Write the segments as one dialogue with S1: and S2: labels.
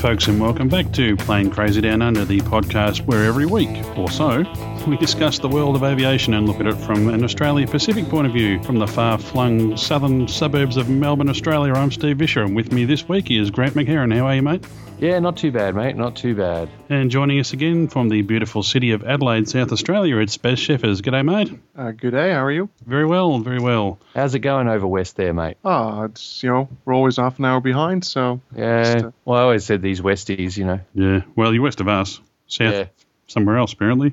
S1: Folks, and welcome back to Plane Crazy Down Under, the podcast where every week or so we discuss the world of aviation and look at it from an Australia Pacific point of view. From the far flung southern suburbs of Melbourne, Australia, I'm Steve Visscher, and with me this week is Grant McHerron. How are you, mate?
S2: Yeah, not too bad, mate. Not too bad.
S1: And joining us again from the beautiful city of Adelaide, South Australia, it's Baz Sheffers. G'day, mate.
S3: Uh, good day. How are you?
S1: Very well, very well.
S2: How's it going over west there, mate?
S3: Oh, it's you know we're always half an hour behind, so
S2: Yeah.
S3: Just, uh,
S2: well, I always said these Westies, you know.
S1: Yeah, well, you're west of us, south
S2: Yeah.
S1: somewhere else, apparently.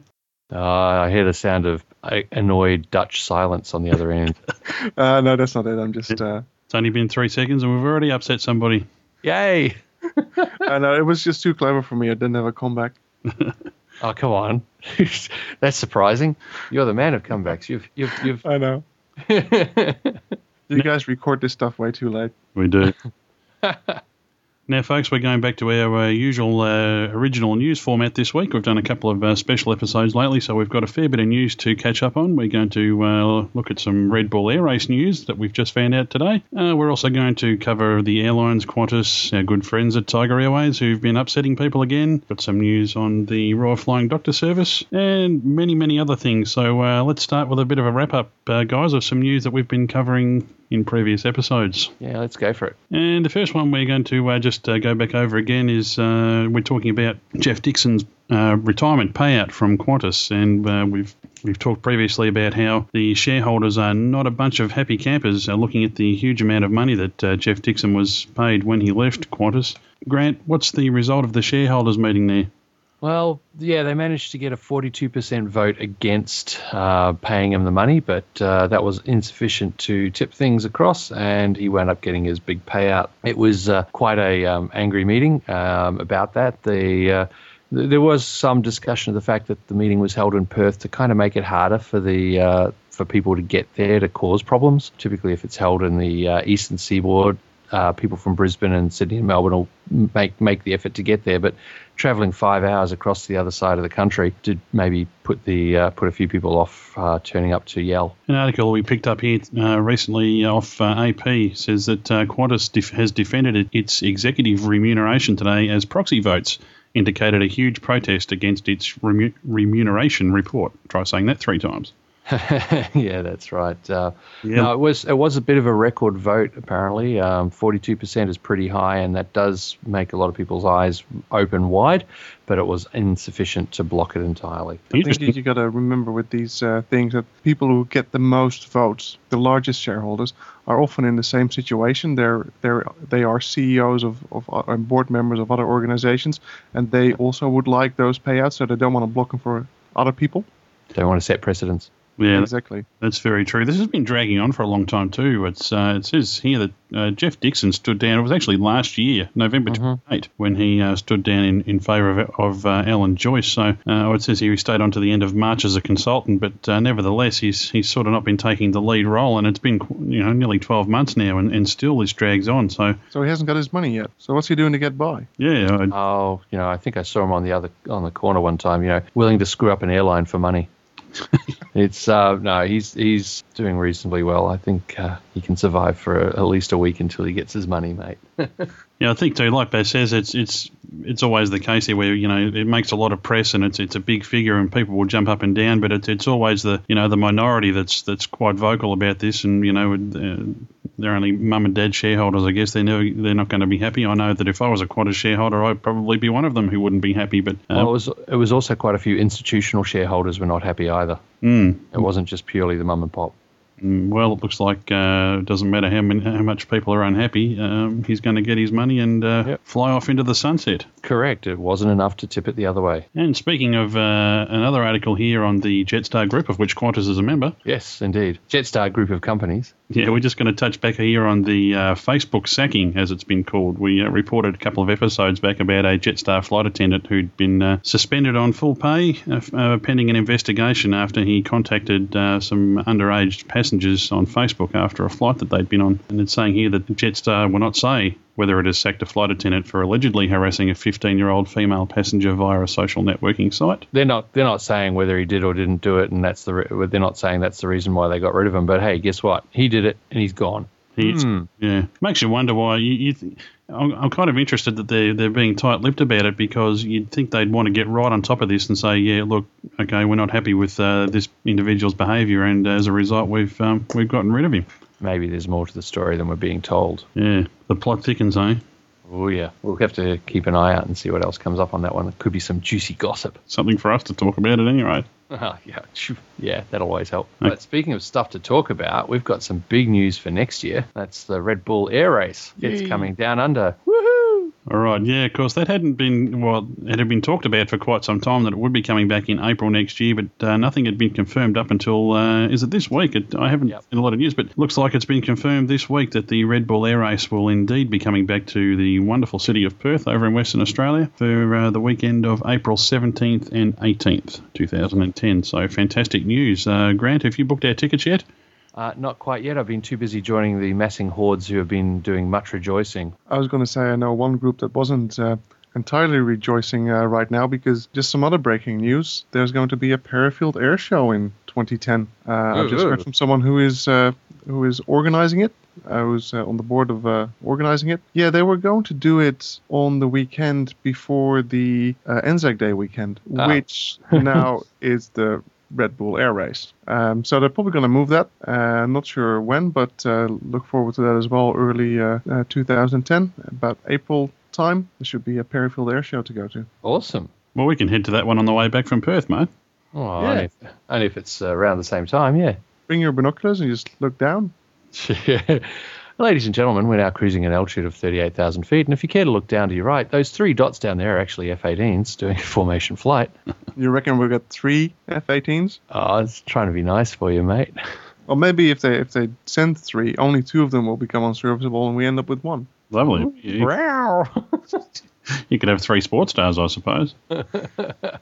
S2: Uh, I hear the sound of annoyed Dutch silence on the other end.
S3: uh, no, that's not it. I'm just uh,
S1: It's only been three seconds, and we've already upset somebody.
S2: Yay!
S3: I know it was just too clever for me. I didn't have a comeback.
S2: Oh, come on. That's surprising. You're the man of comebacks. You've, you've, you've.
S3: I know. You guys record this stuff way too late.
S1: We do. Now, folks, we're going back to our uh, usual uh, original news format this week. We've done a couple of uh, special episodes lately, so we've got a fair bit of news to catch up on. We're going to uh, look at some Red Bull Air Race news that we've just found out today. Uh, we're also going to cover the airlines, Qantas, our good friends at Tiger Airways, who've been upsetting people again. Got some news on the Royal Flying Doctor Service, and many, many other things. So uh, let's start with a bit of a wrap up, guys, of some news that we've been covering in previous episodes.
S2: Yeah, let's go for it.
S1: And the first one we're going to uh, just uh, go back over again is uh, we're talking about Geoff Dixon's uh, retirement payout from Qantas, and uh, we've we've talked previously about how the shareholders are not a bunch of happy campers, uh, looking at the huge amount of money that uh, Geoff Dixon was paid when he left Qantas. Grant, what's the result of the shareholders meeting there?
S2: Well, yeah, they managed to get a 42% vote against uh, paying him the money, but uh, that was insufficient to tip things across, and he wound up getting his big payout. It was uh, quite a um, angry meeting um, about that. The uh, th- there was some discussion of the fact that the meeting was held in Perth to kind of make it harder for the uh, for people to get there to cause problems. Typically, if it's held in the uh, eastern seaboard, uh, people from Brisbane and Sydney and Melbourne will make make the effort to get there. But traveling five hours across the other side of the country did maybe put the uh, put a few people off uh, turning up to yell.
S1: An article we picked up here uh, recently off uh, AP says that uh, Qantas def- has defended its executive remuneration today as proxy votes indicated a huge protest against its remu- remuneration report. Try saying that three times.
S2: yeah, that's right. Uh,
S1: Yeah.
S2: No, it was it was a bit of a record vote. Apparently, forty-two percent is pretty high, and that does make a lot of people's eyes open wide. But it was insufficient to block it entirely.
S3: I think
S1: Interesting.
S3: you got to remember with these uh, things that people who get the most votes, the largest shareholders, are often in the same situation. They're they're they are CEOs of, of uh, and board members of other organizations, and they also would like those payouts, so they don't want to block them for other people.
S2: Don't want to set precedents.
S1: Yeah,
S3: Exactly.
S1: that's very true. This has been dragging on for a long time too. It's uh, it says here that uh, Geoff Dixon stood down. It was actually last year, November 28, when he uh, stood down in, in favour of, of uh, Alan Joyce. So uh, it says here he stayed on to the end of March as a consultant, but uh, nevertheless he's he's sort of not been taking the lead role, and it's been you know nearly 12 months now, and, and still this drags on. So
S3: So he hasn't got his money yet. So what's he doing to get by?
S1: yeah, I,
S2: Oh, you know, I think I saw him on the other on the corner one time. You know, willing to screw up an airline for money. it's uh, no, he's he's doing reasonably well. I think uh, he can survive for at least a week until he gets his money, mate.
S1: Yeah, I think too. Like Baz says, it's it's it's always the case here where you know it makes a lot of press and it's it's a big figure and people will jump up and down, but it's it's always the you know the minority that's that's quite vocal about this and you know uh, they're only mum and dad shareholders. I guess they're never, they're not going to be happy. I know that if I was a Qantas shareholder, I'd probably be one of them who wouldn't be happy. But uh,
S2: Well, it was it was also quite a few institutional shareholders were not happy either.
S1: mm,
S2: It wasn't just purely the mum and pop.
S1: mm, well, it looks like uh, it doesn't matter how many, how much people are unhappy. Um, he's going to get his money and uh,
S2: Yep.
S1: fly off into the sunset.
S2: Correct. It wasn't enough to tip it the other way.
S1: And speaking of uh, another article here on the Jetstar group, of which Qantas is a member,
S2: Yes, indeed. Jetstar group of companies.
S1: Yeah, we're just going to touch back here on the uh, Facebook sacking, as it's been called. We uh, reported a couple of episodes back about a Jetstar flight attendant who'd been uh, suspended on full pay uh, uh, pending an investigation after he contacted uh, some underage passengers on Facebook after a flight that they'd been on. And it's saying here that Jetstar will not say whether it has sacked a flight attendant for allegedly harassing a 15-year-old female passenger via a social networking site.
S2: They're not they're not saying whether he did or didn't do it, and that's the re- they're not saying that's the reason why they got rid of him. But hey, guess what? He did it, and he's gone.
S1: He's,
S2: Hmm.
S1: Yeah, makes you wonder why. You, you th- I'm, I'm kind of interested that they're they're being tight-lipped about it because you'd think they'd want to get right on top of this and say, yeah, look, okay, we're not happy with uh, this individual's behaviour, and as a result, we've um, we've gotten rid of him.
S2: Maybe there's more to the story than we're being told.
S1: Yeah, the plot thickens, eh?
S2: Oh yeah, we'll have to keep an eye out and see what else comes up on that one. It could be some juicy gossip.
S1: Something for us to talk about at any rate.
S2: Oh, yeah, yeah, that'll always help. But speaking of stuff to talk about, we've got some big news for next year. That's the Red Bull Air Race. It's coming down under. Woohoo!
S1: All right, yeah, of course, that hadn't been, well, it had been talked about for quite some time that it would be coming back in April next year, but uh, nothing had been confirmed up until, uh, is it this week? It, I haven't
S2: Yep.
S1: seen a lot of news, but it looks like it's been confirmed this week that the Red Bull Air Race will indeed be coming back to the wonderful city of Perth over in Western Australia for uh, the weekend of April 17th and 18th, 2010. So fantastic news. Uh, Grant, have you booked our tickets yet?
S2: Uh, not quite yet. I've been too busy joining the massing hordes who have been doing much rejoicing.
S3: I was going to say I know one group that wasn't uh, entirely rejoicing uh, right now because just some other breaking news. There's going to be a Parafield Air Show in 2010. Uh, I've just
S2: Ooh.
S3: heard from someone who is uh, who is organizing it. I was uh, on the board of uh, organizing it. Yeah, they were going to do it on the weekend before the uh, Anzac Day weekend,
S2: Ah.
S3: which now is the Red Bull Air Race. Um, so they're probably going to move that. Uh, not sure when, but uh, look forward to that as well. Early uh, uh, 2010, about April time, there should be a Parafield Air Show to go to.
S2: Awesome.
S1: Well, we can head to that one on the way back from Perth, mate.
S2: Oh,
S3: Yeah.
S2: only, if, only if it's uh, around the same time, yeah.
S3: Bring your binoculars and just look down. yeah.
S2: Ladies and gentlemen, we're now cruising at an altitude of 38,000 feet, and if you care to look down to your right, those three dots down there are actually F-18s doing a formation flight.
S3: You reckon we've got three F-18s?
S2: Oh, I was trying to be nice for you, mate.
S3: Or maybe if they if they send three, only two of them will become unserviceable, and we end up with one.
S1: Lovely. You, you could have three sports stars, I suppose.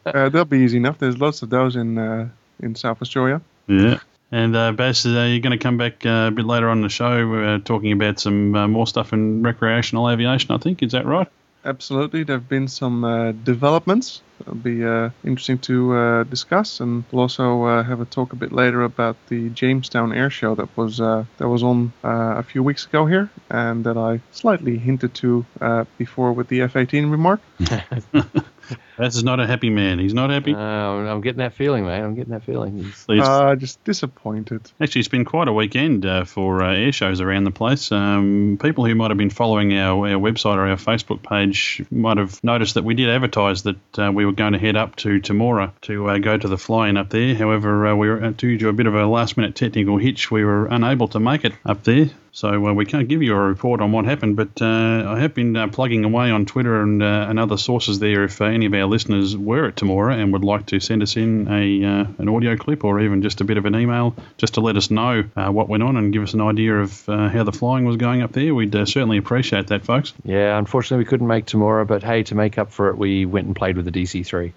S3: Uh, that'll be easy enough. There's lots of those in uh, in South Australia.
S1: Yeah. And uh, Baz, uh, you're going to come back uh, a bit later on in the show uh, talking about some uh, more stuff in recreational aviation, I think. Is that right?
S3: Absolutely, there have been some uh, developments. It'll be uh, interesting to uh, discuss, and we'll also uh, have a talk a bit later about the Jamestown Air Show that was uh, that was on uh, a few weeks ago here, and that I slightly hinted to before with the F-18 remark.
S1: Baz is not a happy man. He's not happy.
S2: Uh, I'm getting that feeling, mate. I'm getting that feeling. He's-
S1: It's-
S3: Uh, just disappointed.
S1: Actually, it's been quite a weekend uh, for uh, air shows around the place. Um, people who might have been following our, our website or our Facebook page might have noticed that we did advertise that uh, we were going to head up to Temora to uh, go to the fly-in up there. However, uh, we were due to a bit of a last-minute technical hitch. We were unable to make it up there. So uh, we can't give you a report on what happened, but uh, I have been uh, plugging away on Twitter and, uh, and other sources there. If uh, any of our listeners were at Temora and would like to send us in a uh, an audio clip or even just a bit of an email, just to let us know uh, what went on and give us an idea of uh, how the flying was going up there, we'd uh, certainly appreciate that, folks.
S2: yeah, unfortunately, we couldn't make Temora, but hey, to make up for it, we went and played with the DC-3.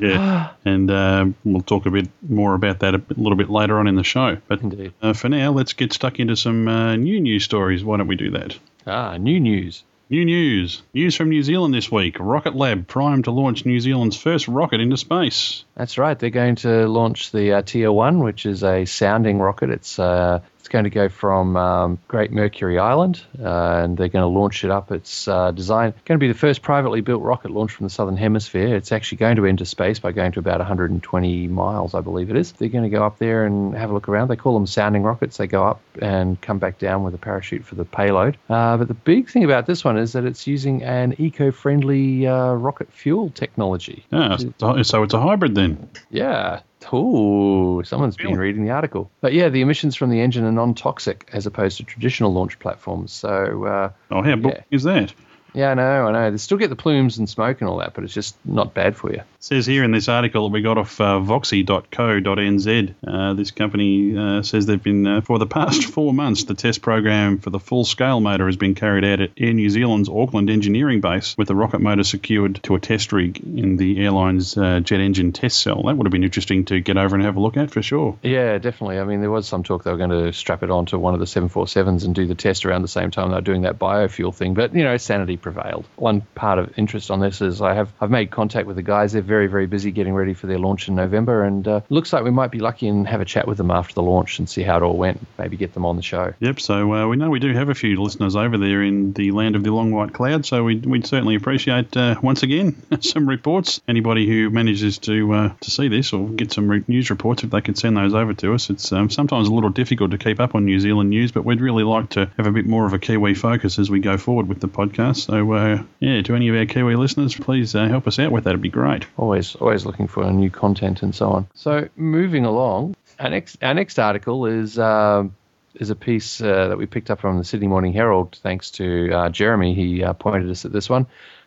S1: Yeah, and uh, we'll talk a bit more about that a little bit later on in the show. But
S2: Indeed.
S1: uh, for now, let's get stuck into some uh, new news stories. Why don't we do that?
S2: Ah, new news.
S1: New news. News from New Zealand this week. Rocket Lab primed to launch New Zealand's first rocket into space.
S2: That's right. They're going to launch the uh, Atea-1, which is a sounding rocket. It's uh, going to go from um, Great Mercury Island, uh, and they're going to launch it up. It's uh, designed going to be the first privately built rocket launched from the southern hemisphere. It's actually going to enter space by going to about 120 miles, I believe it is. They're going to go up there and have a look around. They call them sounding rockets. They go up and come back down with a parachute for the payload. Uh, but the big thing about this one is that it's using an eco-friendly uh, rocket fuel technology.
S1: Ah, so so it's a hybrid then.
S2: Yeah. Ooh, someone's been reading the article. But yeah, the emissions from the engine are non-toxic as opposed to traditional launch platforms. So uh,
S1: Oh, how boring is that?
S2: Yeah, I know, I know. They still get the plumes and smoke and all that, but it's just not bad for you.
S1: It says here in this article that we got off uh, voxy.co.nz, uh, this company uh, says they've been, uh, for the past four months, the test program for the full scale motor has been carried out at Air New Zealand's Auckland engineering base, with the rocket motor secured to a test rig in the airline's uh, jet engine test cell. That would have been interesting to get over and have a look at for sure.
S2: Yeah, definitely. I mean, there was some talk they were going to strap it onto one of the 747s and do the test around the same time they were doing that biofuel thing. But, you know, sanity prevailed. One part of interest on this is I have I've made contact with the guys. They're very very busy getting ready for their launch in November, and uh, looks like we might be lucky and have a chat with them after the launch and see how it all went. Maybe get them on the show.
S1: Yep. So uh, we know we do have a few listeners over there in the land of the long white cloud. So we'd, we'd certainly appreciate uh, once again some reports. Anybody who manages to uh, to see this or get some re- news reports, if they could send those over to us. It's um, sometimes a little difficult to keep up on New Zealand news, but we'd really like to have a bit more of a Kiwi focus as we go forward with the podcast. So uh, yeah, to any of our Kiwi listeners, please uh, help us out with that. It'd be great.
S2: Always always looking for new content and so on. So moving along, our next our next article is. Um, is a piece uh, that we picked up from the Sydney Morning Herald, thanks to uh, Jeremy. He uh, pointed us at this one.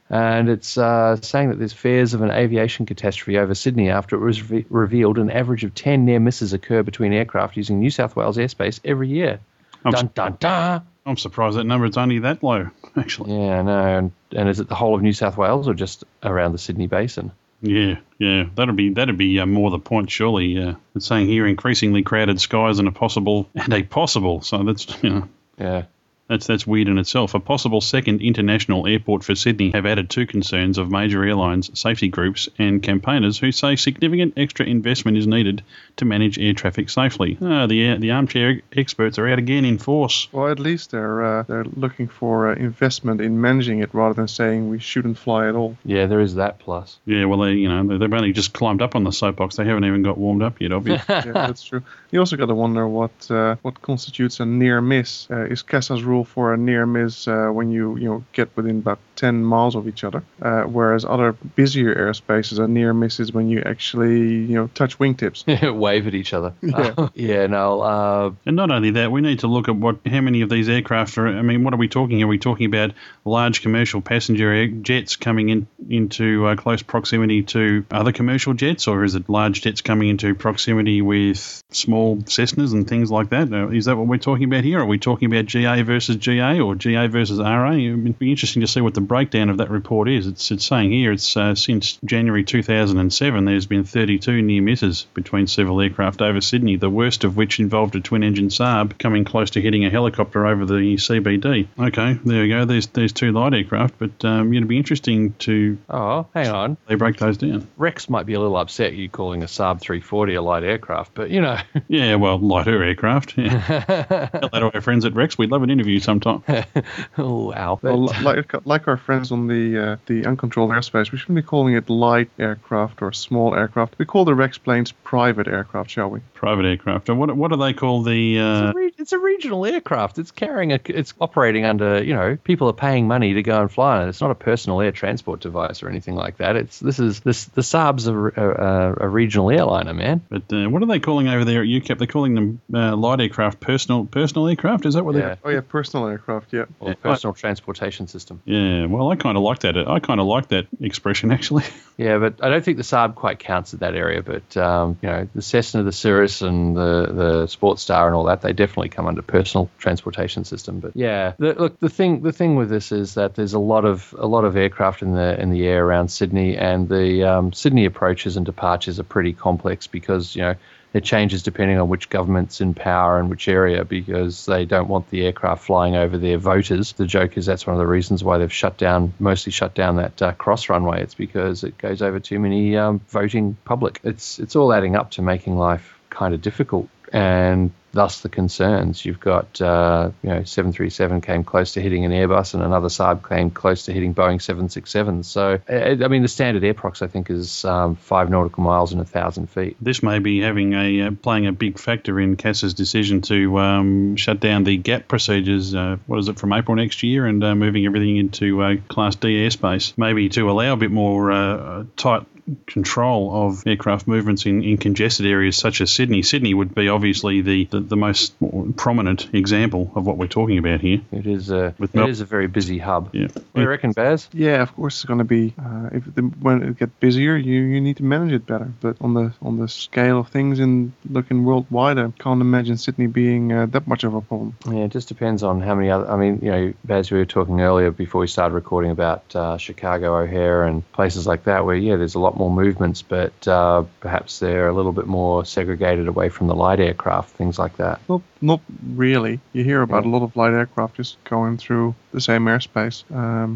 S2: And it's uh, saying that there's fears of an aviation catastrophe over Sydney after it was re- revealed an average of 10 near misses occur between aircraft using New South Wales airspace every year.
S1: I'm,
S2: dun, dun, dun.
S1: I'm surprised that number is only that low, actually.
S2: Yeah, no. And, and is it the whole of New South Wales or just around the Sydney basin?
S1: Yeah, yeah, that'd be that'd be uh, more the point, surely. Uh, it's saying here increasingly crowded skies and a possible and a possible. So that's you know.
S2: Yeah.
S1: That's that's weird in itself. A possible second international airport for Sydney have added to concerns of major airlines, safety groups, and campaigners who say significant extra investment is needed to manage air traffic safely. Ah, the the armchair experts are out again in force.
S3: Well, at least they're uh, they're looking for uh, investment in managing it rather than saying we shouldn't fly at all.
S2: Yeah, there is that plus.
S1: Yeah, well, they you know they've only just climbed up on the soapbox. They haven't even got warmed up yet. Obviously.
S3: yeah, that's true. You also got to wonder what uh, what constitutes a near miss. Uh, is CASA's rule for a near miss uh, when you you know get within about 10 miles of each other, uh, whereas other busier airspaces a near miss is when you actually you know touch wingtips.
S2: Wave at each other.
S3: Yeah.
S2: Uh, yeah, no. Uh,
S1: And not only that, we need to look at what how many of these aircraft are. I mean, what are we talking? Are we talking about large commercial passenger air, jets coming in into uh, close proximity to other commercial jets, or is it large jets coming into proximity with small Cessnas and things like that? Uh, Is that what we're talking about here? Are we talking about GA versus GA or GA versus RA? It'd be interesting to see what the breakdown of that report is. It's it's saying here it's uh, since January 2007 there's been 32 near misses between civil aircraft over Sydney, the worst of which involved a twin-engine Saab coming close to hitting a helicopter over the CBD. Okay, there we go. There's there's two light aircraft, but um, it'd be interesting to
S2: oh, hang on.
S1: they break those down.
S2: Rex might be a little upset you calling a Saab 340 a light aircraft, but you know.
S1: Yeah, well, lighter aircraft. Yeah. That to our friends at Rex. We'd love an interview sometime.
S2: oh, wow.
S3: Well, like like our friends on the uh, the uncontrolled airspace, we shouldn't be calling it light aircraft or small aircraft. We call the Rex planes private aircraft, shall we?
S1: Private aircraft. And What what do they call the?
S2: It's
S1: Uh,
S2: a, re- it's a regional aircraft. It's carrying a. It's operating under. You know, people are paying money to go and fly on it. It's not a personal air transport device or anything like that. It's this is this the Saab's a, a, a regional airliner, man.
S1: but uh, what are they calling over there at UCAP? They're calling them uh, light aircraft, personal personal aircraft. Is that what
S2: Yeah,
S3: Oh yeah, personal aircraft. Yeah.
S2: or
S1: Yeah.
S2: personal transportation system.
S1: Yeah. Well, I kind of like that. I kind of like that expression actually.
S2: Yeah, but I don't think the Saab quite counts at that area. But um, you know, the Cessna, the Cirrus, and the the SportStar and all that, they definitely come under personal transportation system. But yeah, the, look, the thing the thing with this is that there's a lot of a lot of aircraft in the in the air around Sydney, and the um, Sydney approaches and departures are pretty complex because you know. It changes depending on which government's in power and which area because they don't want the aircraft flying over their voters. The joke is that's one of the reasons why they've shut down, mostly shut down that uh, cross runway. It's because it goes over too many um, voting public. It's it's all adding up to making life kind of difficult, and thus the concerns. You've got uh, you know 737 came close to hitting an Airbus, and another Saab came close to hitting Boeing 767. So uh, I mean the standard airprox I think is um, five nautical miles and a thousand feet.
S1: This may be having a uh, playing a big factor in CASA's decision to um, shut down the GAAP procedures. Uh, what is it from April next year, and uh, moving everything into uh, Class D airspace, maybe to allow a bit more tight control of aircraft movements in, in congested areas such as Sydney. Sydney would be obviously the, the, the most prominent example of what we're talking about here.
S2: It is a
S1: With
S2: it
S1: Mel-
S2: is a very busy hub.
S1: Yeah.
S2: What do you reckon, Baz?
S3: Yeah, of course it's going to be. Uh, if the, when it gets busier, you, you need to manage it better. But on the on the scale of things and looking worldwide, I can't imagine Sydney being uh, that much of a problem.
S2: Yeah, it just depends on how many other. I mean, you know, Baz, we were talking earlier before we started recording about uh, Chicago O'Hare and places like that, where yeah, there's a lot lot more movements, but uh, perhaps they're a little bit more segregated away from the light aircraft, things like that.
S3: Well, not really. You hear about a lot of light aircraft just going through the same airspace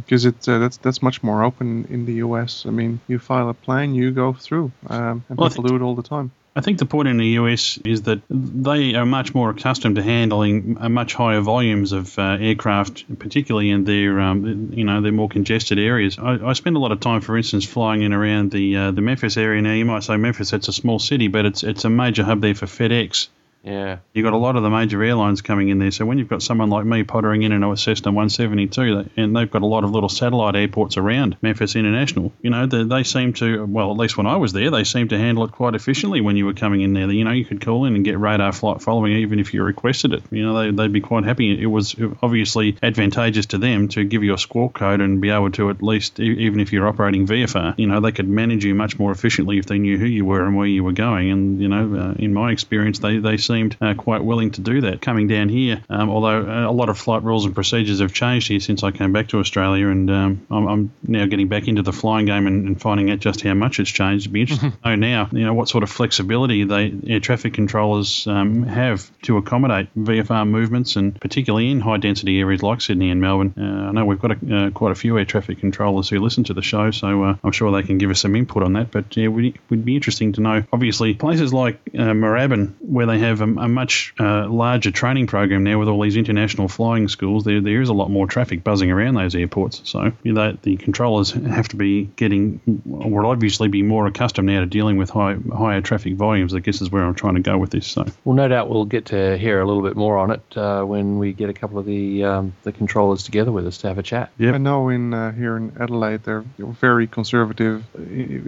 S3: because um, it uh, that's that's much more open in the US. I mean, you file a plane, you go through, um, and well, people do it all the time.
S1: I think the point in the US is that they are much more accustomed to handling much higher volumes of uh, aircraft, particularly in their um, you know their more congested areas. I, I, spend a lot of time, for instance, flying in around the uh, the Memphis area. Now you might say Memphis, it's a small city, but it's it's a major hub there for FedEx.
S2: Yeah.
S1: You've got a lot of the major airlines coming in there. So when you've got someone like me pottering in a Cessna 172, and they've got a lot of little satellite airports around Memphis International, you know, they, they seem to, well, at least when I was there, they seemed to handle it quite efficiently when you were coming in there. You know, you could call in and get radar flight following even if you requested it. You know, they, they'd be quite happy. It was obviously advantageous to them to give you a squawk code and be able to at least, even if you're operating VFR, you know, they could manage you much more efficiently if they knew who you were and where you were going. And, you know, uh, in my experience, they, they seemed uh, quite willing to do that coming down here. Um, although uh, a lot of flight rules and procedures have changed here since I came back to Australia, and um, I'm, I'm, now getting back into the flying game and, and, finding out just how much it's changed. It'd be interesting to know now, you know, what sort of flexibility they air traffic controllers um, have to accommodate VFR movements, and particularly in high density areas like Sydney and Melbourne. Uh, I know we've got a, uh, quite a few air traffic controllers who listen to the show, so uh, I'm sure they can give us some input on that. But yeah, it would, would be interesting to know. Obviously, places like uh, Moorabbin, where they have a, a much uh, larger training program now with all these international flying schools, there there is a lot more traffic buzzing around those airports. So you know, the controllers have to be getting, will obviously be more accustomed now to dealing with high, higher traffic volumes. I guess is where I'm trying to go with this. So
S2: well, no doubt we'll get to hear a little bit more on it uh, when we get a couple of the um, the controllers together with us to have a chat.
S3: Yeah, I know in uh, here in Adelaide they're very conservative uh,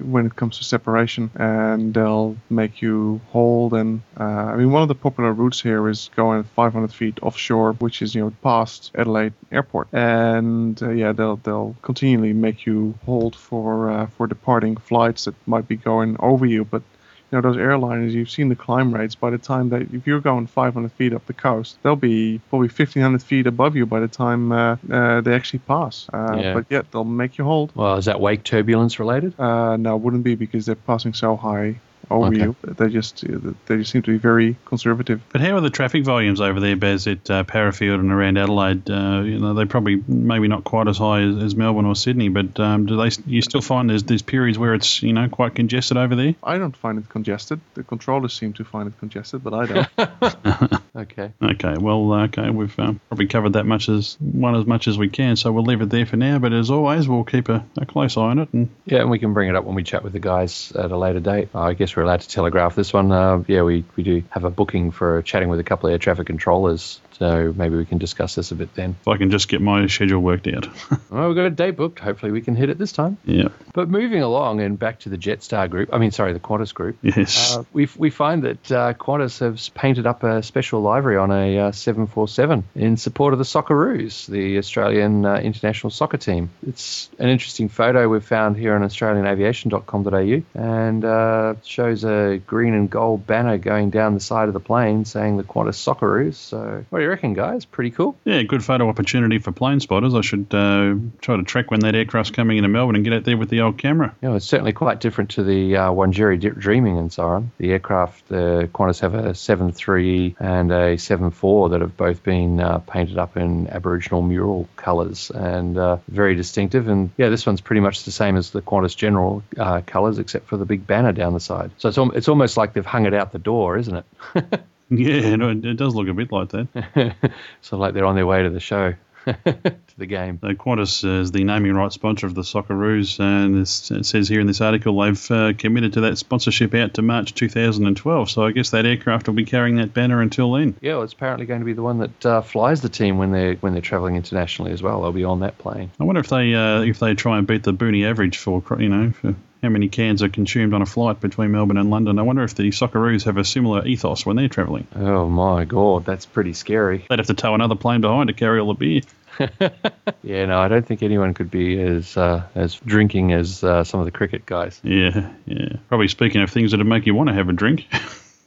S3: when it comes to separation, and they'll make you hold. And uh, I mean, one of the popular routes here is going 500 feet offshore, which is you know past Adelaide Airport, and uh, yeah, they'll they'll continually make you hold for uh, for departing flights that might be going over you, but you know those airlines you've seen the climb rates. By the time that if you're going 500 feet up the coast they'll be probably 1500 feet above you by the time uh, uh, they actually pass. Uh, yeah. but yet they'll make you hold.
S2: Well is that wake turbulence related?
S3: Uh, no it wouldn't be because they're passing so high over okay. you. They just they just seem to be very conservative.
S1: But how are the traffic volumes over there, Baz, at uh, Parafield and around Adelaide? Uh, you know, they probably maybe not quite as high as, as Melbourne or Sydney, but um, do they you still find there's there's periods where it's you know quite congested over there?
S3: I don't find it congested. The controllers seem to find it congested, but I don't.
S2: okay.
S1: Okay. Well, okay, we've um, probably covered that much as one as much as we can, so we'll leave it there for now. But as always, we'll keep a, a close eye on it. And
S2: yeah, and we can bring it up when we chat with the guys at a later date. I guess we're allowed to telegraph this one. Uh, yeah, we, we do have a booking for chatting with a couple of air traffic controllers so maybe we can discuss this a bit then.
S1: If I can just get my schedule worked out.
S2: well, we've got a date booked. Hopefully we can hit it this time.
S1: Yeah.
S2: But moving along and back to the Jetstar group, I mean, sorry, the Qantas group.
S1: Yes.
S2: Uh, we, we find that uh, Qantas has painted up a special livery on a uh, 747 in support of the Socceroos, the Australian uh, international soccer team. It's an interesting photo we've found here on australianaviation.com.au and uh, shows a green and gold banner going down the side of the plane saying the Qantas Socceroos. So what do you you reckon, guys? Pretty cool.
S1: Yeah, good photo opportunity for plane spotters. I should uh, try to track when that aircraft's coming into Melbourne and get out there with the old camera.
S2: Yeah, it's certainly quite different to the uh, Wangiri Dreaming and so on. The aircraft, the Qantas have a 7.3 and a 7.4 that have both been uh, painted up in Aboriginal mural colours and uh, very distinctive. And yeah, this one's pretty much the same as the Qantas General uh, colours, except for the big banner down the side. So it's, al- it's almost like they've hung it out the door, isn't it?
S1: Yeah, no, it does look a bit like that.
S2: so like they're on their way to the show. to the game.
S1: So Qantas is the naming rights sponsor of the Socceroos, and it says here in this article they've uh, committed to that sponsorship out to March 2012. So I guess that aircraft will be carrying that banner until then.
S2: Yeah, well, it's apparently going to be the one that uh, flies the team when they're when they're travelling internationally as well. They'll be on that plane.
S1: I wonder if they uh, if they try and beat the Boonie average for you know for how many cans are consumed on a flight between Melbourne and London. I wonder if the Socceroos have a similar ethos when they're travelling.
S2: Oh my god, that's pretty scary.
S1: They'd have to tow another plane behind to carry all the beer.
S2: yeah, no, I don't think anyone could be as uh, as drinking as uh, some of the cricket guys.
S1: Yeah, yeah. Probably speaking of things that would make you want to have a drink.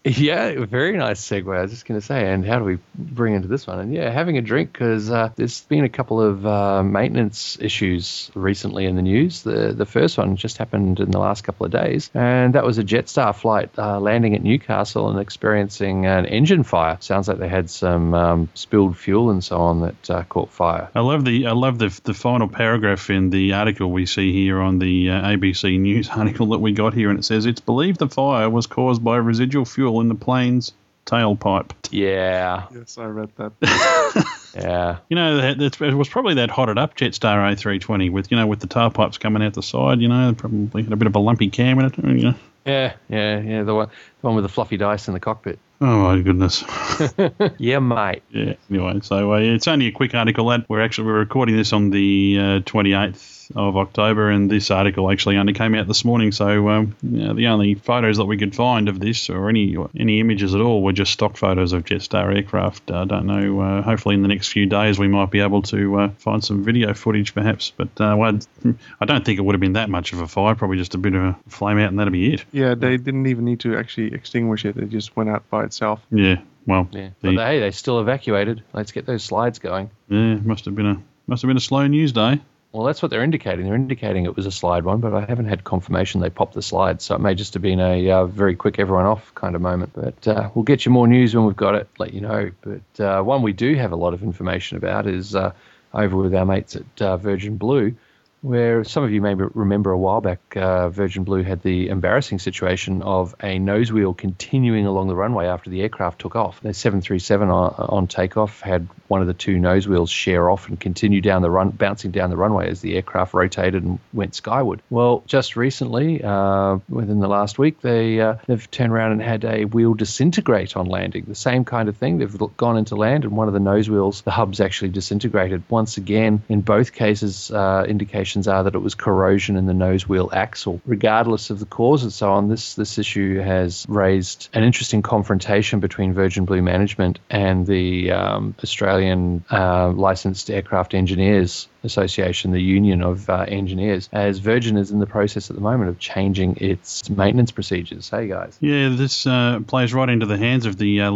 S2: Yeah, very nice segue. I was just going to say, and how do we bring into this one? And yeah, having a drink because uh, there's been a couple of uh, maintenance issues recently in the news. The the first one just happened in the last couple of days, and that was a Jetstar flight uh, landing at Newcastle and experiencing an engine fire. Sounds like they had some um, spilled fuel and so on that uh, caught fire.
S1: I love the I love the the final paragraph in the article we see here on the uh, ABC News article that we got here, and it says it's believed the fire was caused by residual fuel in the plane's tailpipe.
S2: Yeah.
S3: Yes, I read that.
S2: yeah.
S1: You know, it was probably that hotted up Jetstar A320 with you know with the tailpipes coming out the side. You know, probably had a bit of a lumpy cam in it. You know.
S2: Yeah, yeah, yeah. The one, the one with the fluffy dice in the cockpit.
S1: Oh my goodness.
S2: yeah, mate.
S1: Yeah. Anyway, so uh, it's only a quick article. That we're actually we're recording this on the uh, twenty eighth of October, and this article actually only came out this morning. So um, you know, the only photos that we could find of this, or any any images at all, were just stock photos of Jetstar aircraft. I uh, don't know. Uh, hopefully, in the next few days, we might be able to uh, find some video footage, perhaps. But uh, well, I don't think it would have been that much of a fire. Probably just a bit of a flame out, and that'd be it.
S3: Yeah, they didn't even need to actually extinguish it. It just went out by itself.
S1: Yeah. Well,
S2: yeah. The, but hey, they still evacuated. Let's get those slides going.
S1: Yeah, must have been a must have been a slow news day.
S2: Well, that's what they're indicating. They're indicating it was a slide one, but I haven't had confirmation they popped the slide, so it may just have been a uh, very quick everyone off kind of moment. But uh, we'll get you more news when we've got it, let you know. But uh, one we do have a lot of information about is uh, over with our mates at uh, Virgin Blue where some of you may remember a while back, uh, Virgin Blue had the embarrassing situation of a nose wheel continuing along the runway after the aircraft took off. The 737 on, on takeoff had one of the two nose wheels share off and continue down the run, bouncing down the runway as the aircraft rotated and went skyward. Well, just recently, uh, within the last week, they uh, they've turned around and had a wheel disintegrate on landing. The same kind of thing. They've gone into land and one of the nose wheels, the hub's actually disintegrated. Once again, in both cases, uh, indication are that it was corrosion in the nose wheel axle. Regardless of the cause and so on, this this issue has raised an interesting confrontation between Virgin Blue management and the um, Australian uh, licensed aircraft engineers Association, the union of uh, engineers, as Virgin is in the process at the moment of changing its maintenance procedures. Hey, guys.
S1: Yeah, this uh, plays right into the hands of the uh,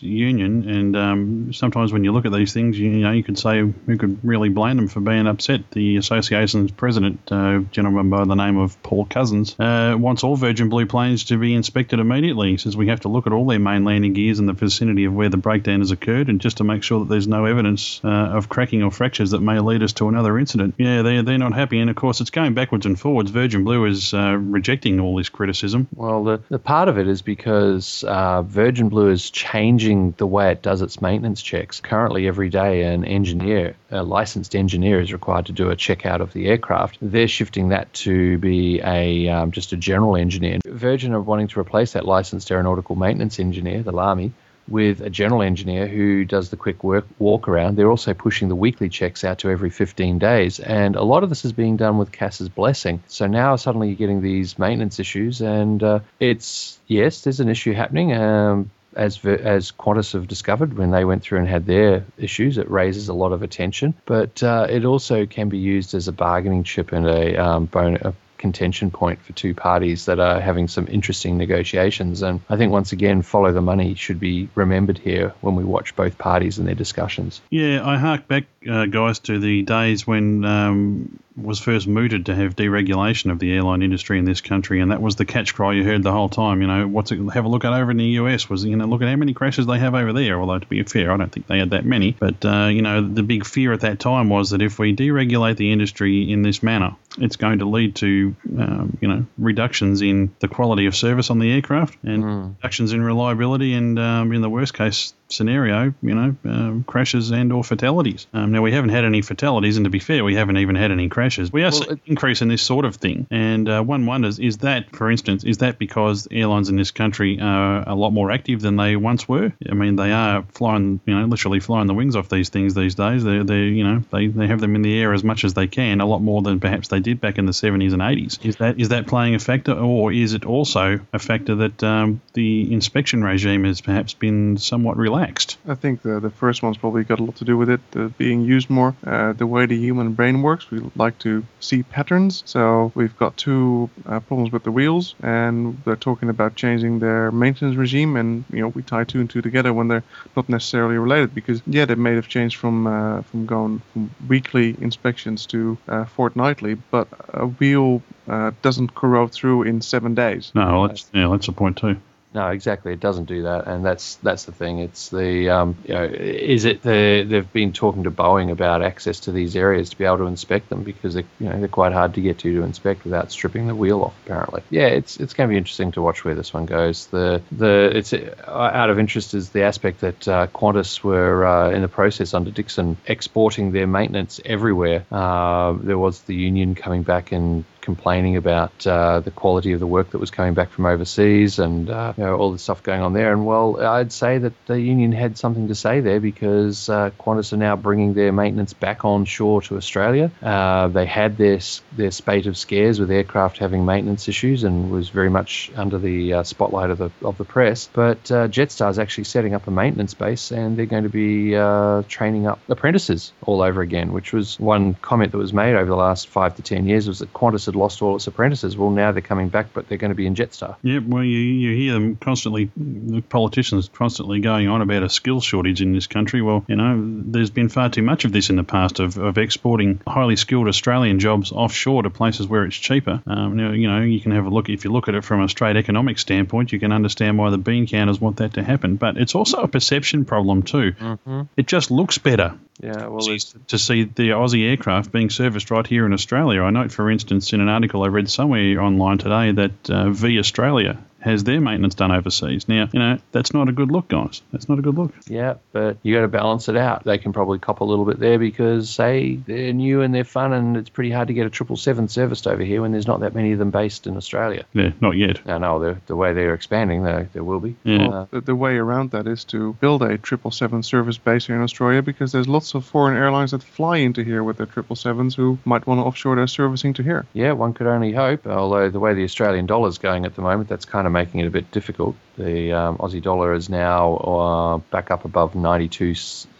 S1: union, and um, sometimes when you look at these things, you, you, know, you could say who could really blame them for being upset. The association's president, uh, gentleman by the name of Paul Cousins, uh, wants all Virgin Blue planes to be inspected immediately. He says we have to look at all their main landing gears in the vicinity of where the breakdown has occurred, and just to make sure that there's no evidence uh, of cracking or fractures that may lead us to another incident. Yeah, they're, they're not happy. And of course, it's going backwards and forwards. Virgin Blue is uh, rejecting all this criticism.
S2: Well, the, the part of it is because uh, Virgin Blue is changing the way it does its maintenance checks. Currently, every day, an engineer, a licensed engineer, is required to do a check out of the aircraft. They're shifting that to be a um, just a general engineer. Virgin are wanting to replace that licensed aeronautical maintenance engineer, the LAME, with a general engineer who does the quick work walk around. They're also pushing the weekly checks out to every 15 days. And a lot of this is being done with CASA's blessing. So now suddenly you're getting these maintenance issues, and uh, it's, yes, there's an issue happening. Um, as as Qantas have discovered when they went through and had their issues, it raises a lot of attention. But uh, it also can be used as a bargaining chip and a, um, bone, a contention point for two parties that are having some interesting negotiations. And I think once again, follow the money should be remembered here when we watch both parties and their discussions.
S1: Yeah, I hark back, uh, guys, to the days when um, was first mooted to have deregulation of the airline industry in this country, and that was the catch cry you heard the whole time. You know, what's it? Have a look at over in the US. Was you know, look at how many crashes they have over there. Although to be fair, I don't think they had that many. But uh, you know, the big fear at that time was that if we deregulate the industry in this manner, it's going to lead to um, you know reductions in the quality of service on the aircraft and mm. reductions in reliability, and um, in the worst case scenario, you know, um, crashes and or fatalities. Um, now we haven't had any fatalities, and to be fair, we haven't even had any crashes. We are well, seeing increase in this sort of thing, and uh, one wonders: is that, for instance, is that because airlines in this country are a lot more active than they once were? I mean, they are flying, you know, literally flying the wings off these things these days. They're, they you know, they, they have them in the air as much as they can, a lot more than perhaps they did back in the 70s and 80s. Is that is that playing a factor, or is it also a factor that um, the inspection regime has perhaps been somewhat relaxed? Relaxed.
S3: I think the the first one's probably got a lot to do with it uh, being used more. Uh, the way the human brain works, we like to see patterns. So we've got two uh, problems with the wheels, and they're talking about changing their maintenance regime. And you know, we tie two and two together when they're not necessarily related, because yeah, they may have changed from uh, from going from weekly inspections to uh, fortnightly, but a wheel uh, doesn't corrode through in seven days.
S1: No, that's, yeah, that's a point too.
S2: No, exactly. It doesn't do that, and that's that's the thing. It's the um, you know, is it the they've been talking to Boeing about access to these areas to be able to inspect them because they you know they're quite hard to get to to inspect without stripping the wheel off. Apparently, yeah, it's it's going to be interesting to watch where this one goes. The the it's uh, out of interest is the aspect that uh, Qantas were uh, in the process under Dixon exporting their maintenance everywhere. Uh, there was the union coming back and complaining about uh, the quality of the work that was coming back from overseas and uh, you know, all the stuff going on there. And well, I'd say that the union had something to say there because uh, Qantas are now bringing their maintenance back on shore to Australia. Uh, they had their their spate of scares with aircraft having maintenance issues and was very much under the uh, spotlight of the of the press. But uh, Jetstar is actually setting up a maintenance base and they're going to be training up apprentices all over again, which was one comment that was made over the last five to ten years was that Qantas had lost all its apprentices. Well, now they're coming back, but they're going to be in Jetstar.
S1: Yeah, well, you, you hear them constantly, the politicians constantly going on about a skills shortage in this country. Well, you know, there's been far too much of this in the past of, of exporting highly skilled Australian jobs offshore to places where it's cheaper. Um, you know, you can have a look, if you look at it from a straight economic standpoint, you can understand why the bean counters want that to happen. But it's also a perception problem, too.
S2: Mm-hmm.
S1: It just looks better.
S2: Yeah, well,
S1: to see the Aussie aircraft being serviced right here in Australia. I note, for instance, in an article I read somewhere online today that uh, V Australia has their maintenance done overseas. Now, you know, that's not a good look, guys. That's not a good look.
S2: Yeah, but you got to balance it out. They can probably cop a little bit there because, say, they're new and they're fun, and it's pretty hard to get a triple seven serviced over here when there's not that many of them based in Australia.
S1: Yeah, not yet.
S2: No, no, the way they're expanding, there there will be.
S1: Yeah.
S3: Well, the, the, way around that is to build a triple seven service base here in Australia because there's lots of foreign airlines that fly into here with their triple sevens who might want to offshore their servicing to here.
S2: Yeah, one could only hope. Although the way the Australian dollar's going at the moment, that's kind of making it a bit difficult. The um, Aussie dollar is now uh, back up above 92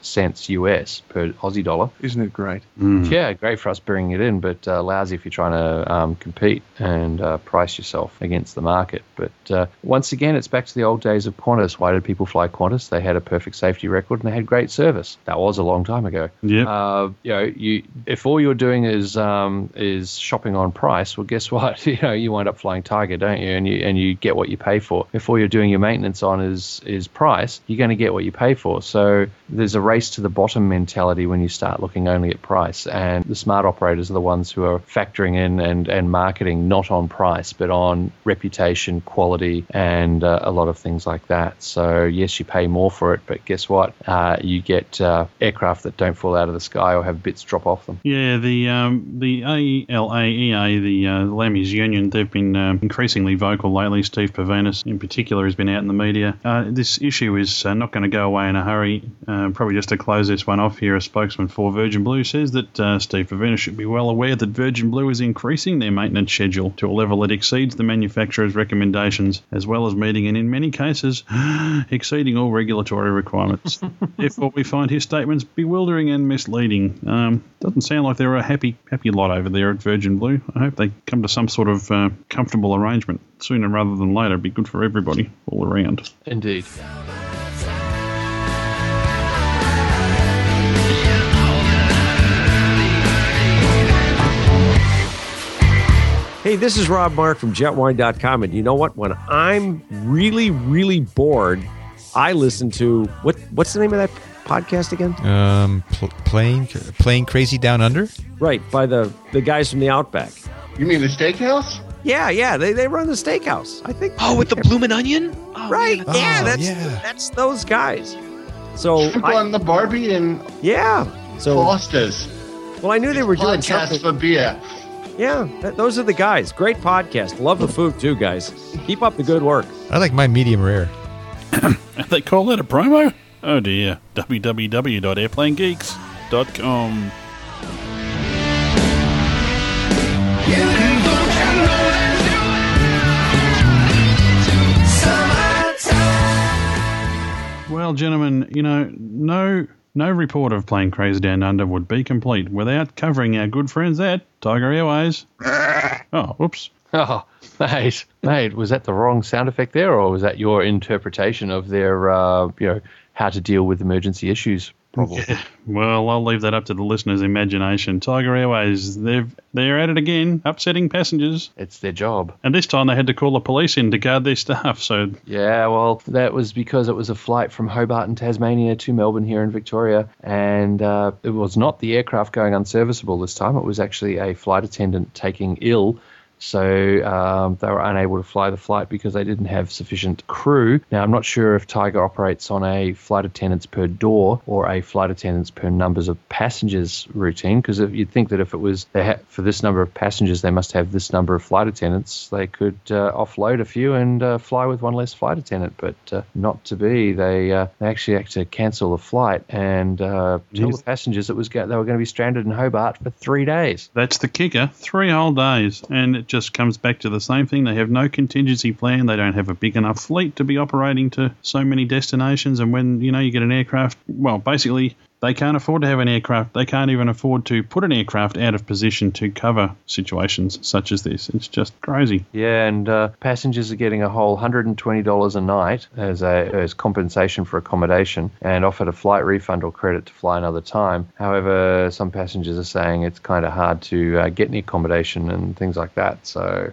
S2: cents US per Aussie dollar.
S3: Isn't it great?
S1: Mm.
S2: Yeah, great for us bringing it in, but uh, lousy if you're trying to um, compete and uh, price yourself against the market. But uh, once again, it's back to the old days of Qantas. Why did people fly Qantas? They had a perfect safety record and they had great service. That was a long time ago.
S1: Yeah.
S2: Uh, you know, you if all you're doing is um, is shopping on price, well, guess what? You know, you wind up flying Tiger, don't you? And you and you get what you pay for. If all you're doing your maintenance on is is price, you're going to get what you pay for. So there's a race to the bottom mentality when you start looking only at price. And the smart operators are the ones who are factoring in and, and marketing not on price, but on reputation, quality, and uh, a lot of things like that. So, yes, you pay more for it, but guess what? Uh, you get uh, aircraft that don't fall out of the sky or have bits drop off them.
S1: Yeah, the um, the ALAEA, the uh, LAME's union, they've been um, increasingly vocal lately. Steve Purvinas, in particular, has been out in the media. Uh, this issue is uh, not going to go away in a hurry. Probably just to close this one off here, a spokesman for Virgin Blue says that uh, Steve Purvinas should be well aware that Virgin Blue is increasing their maintenance schedule to a level that exceeds the manufacturer's recommendations, as well as meeting and in many cases exceeding all regulatory requirements. Therefore, we find his statements bewildering and misleading. Um, doesn't sound like they're a happy happy lot over there at Virgin Blue. I hope they come to some sort of uh, comfortable arrangement sooner rather than later. It'd be good for everybody all around.
S2: Indeed.
S4: Hey, this is Rob Mark from jetwhine.com. And you know what? When I'm really, really bored, I listen to what what's the name of that podcast again?
S5: Um, pl- playing playing crazy down under.
S4: Right by the the guys from the Outback.
S6: You mean the steakhouse?
S4: Yeah, yeah. They, they run the steakhouse. I think.
S7: Oh, with the bloomin' onion. Oh,
S4: right.
S7: man.
S4: yeah,
S5: Oh,
S4: that's
S5: yeah.
S4: that's those guys. So
S6: Shrimp
S4: I,
S6: on the Barbie and
S4: yeah. So
S6: Foster's.
S4: well, I knew they were doing
S6: Podcast
S4: something.
S6: for beer.
S4: Yeah, th- those are the guys. Great podcast. Love the food too, guys. Keep up the good work.
S5: I like my medium rare.
S1: They call that a promo? Oh dear. www.airplanegeeks.com. Well, gentlemen, you know, no no report of Plane Crazy Down Under would be complete without covering our good friends at Tiger Airways. oh, whoops.
S2: Oh, mate, mate, was that the wrong sound effect there, or was that your interpretation of their, uh, you know, how to deal with emergency issues problem?
S1: Well, I'll leave that up to the listener's imagination. Tiger Airways, they've they're at it again, upsetting passengers,
S2: It's their job.
S1: and this time they had to call the police in to guard their staff. So
S2: Yeah, well, that was because it was a flight from Hobart in Tasmania to Melbourne here in Victoria, and uh, it was not the aircraft going unserviceable this time. It was actually a flight attendant taking ill. So um, they were unable to fly the flight because they didn't have sufficient crew. Now, I'm not sure if Tiger operates on a flight attendants per door or a flight attendants per numbers of passengers routine. Because you'd think that if it was they ha- for this number of passengers, they must have this number of flight attendants. They could uh, offload a few and uh, fly with one less flight attendant, but uh, not to be. They uh, they actually had to cancel the flight and uh, tell the passengers it was go- they were going to be stranded in Hobart for three days.
S1: that's the kicker. Three whole days, and it just comes back to the same thing. They have no contingency plan. They don't have a big enough fleet to be operating to so many destinations. And when you know you get an aircraft, well, basically they can't afford to have an aircraft. They can't even afford to put an aircraft out of position to cover situations such as this. It's just crazy.
S2: Yeah, and uh, passengers are getting a whole $120 a night as a as compensation for accommodation and offered a flight refund or credit to fly another time. However, some passengers are saying it's kind of hard to uh, get any accommodation and things like that. So,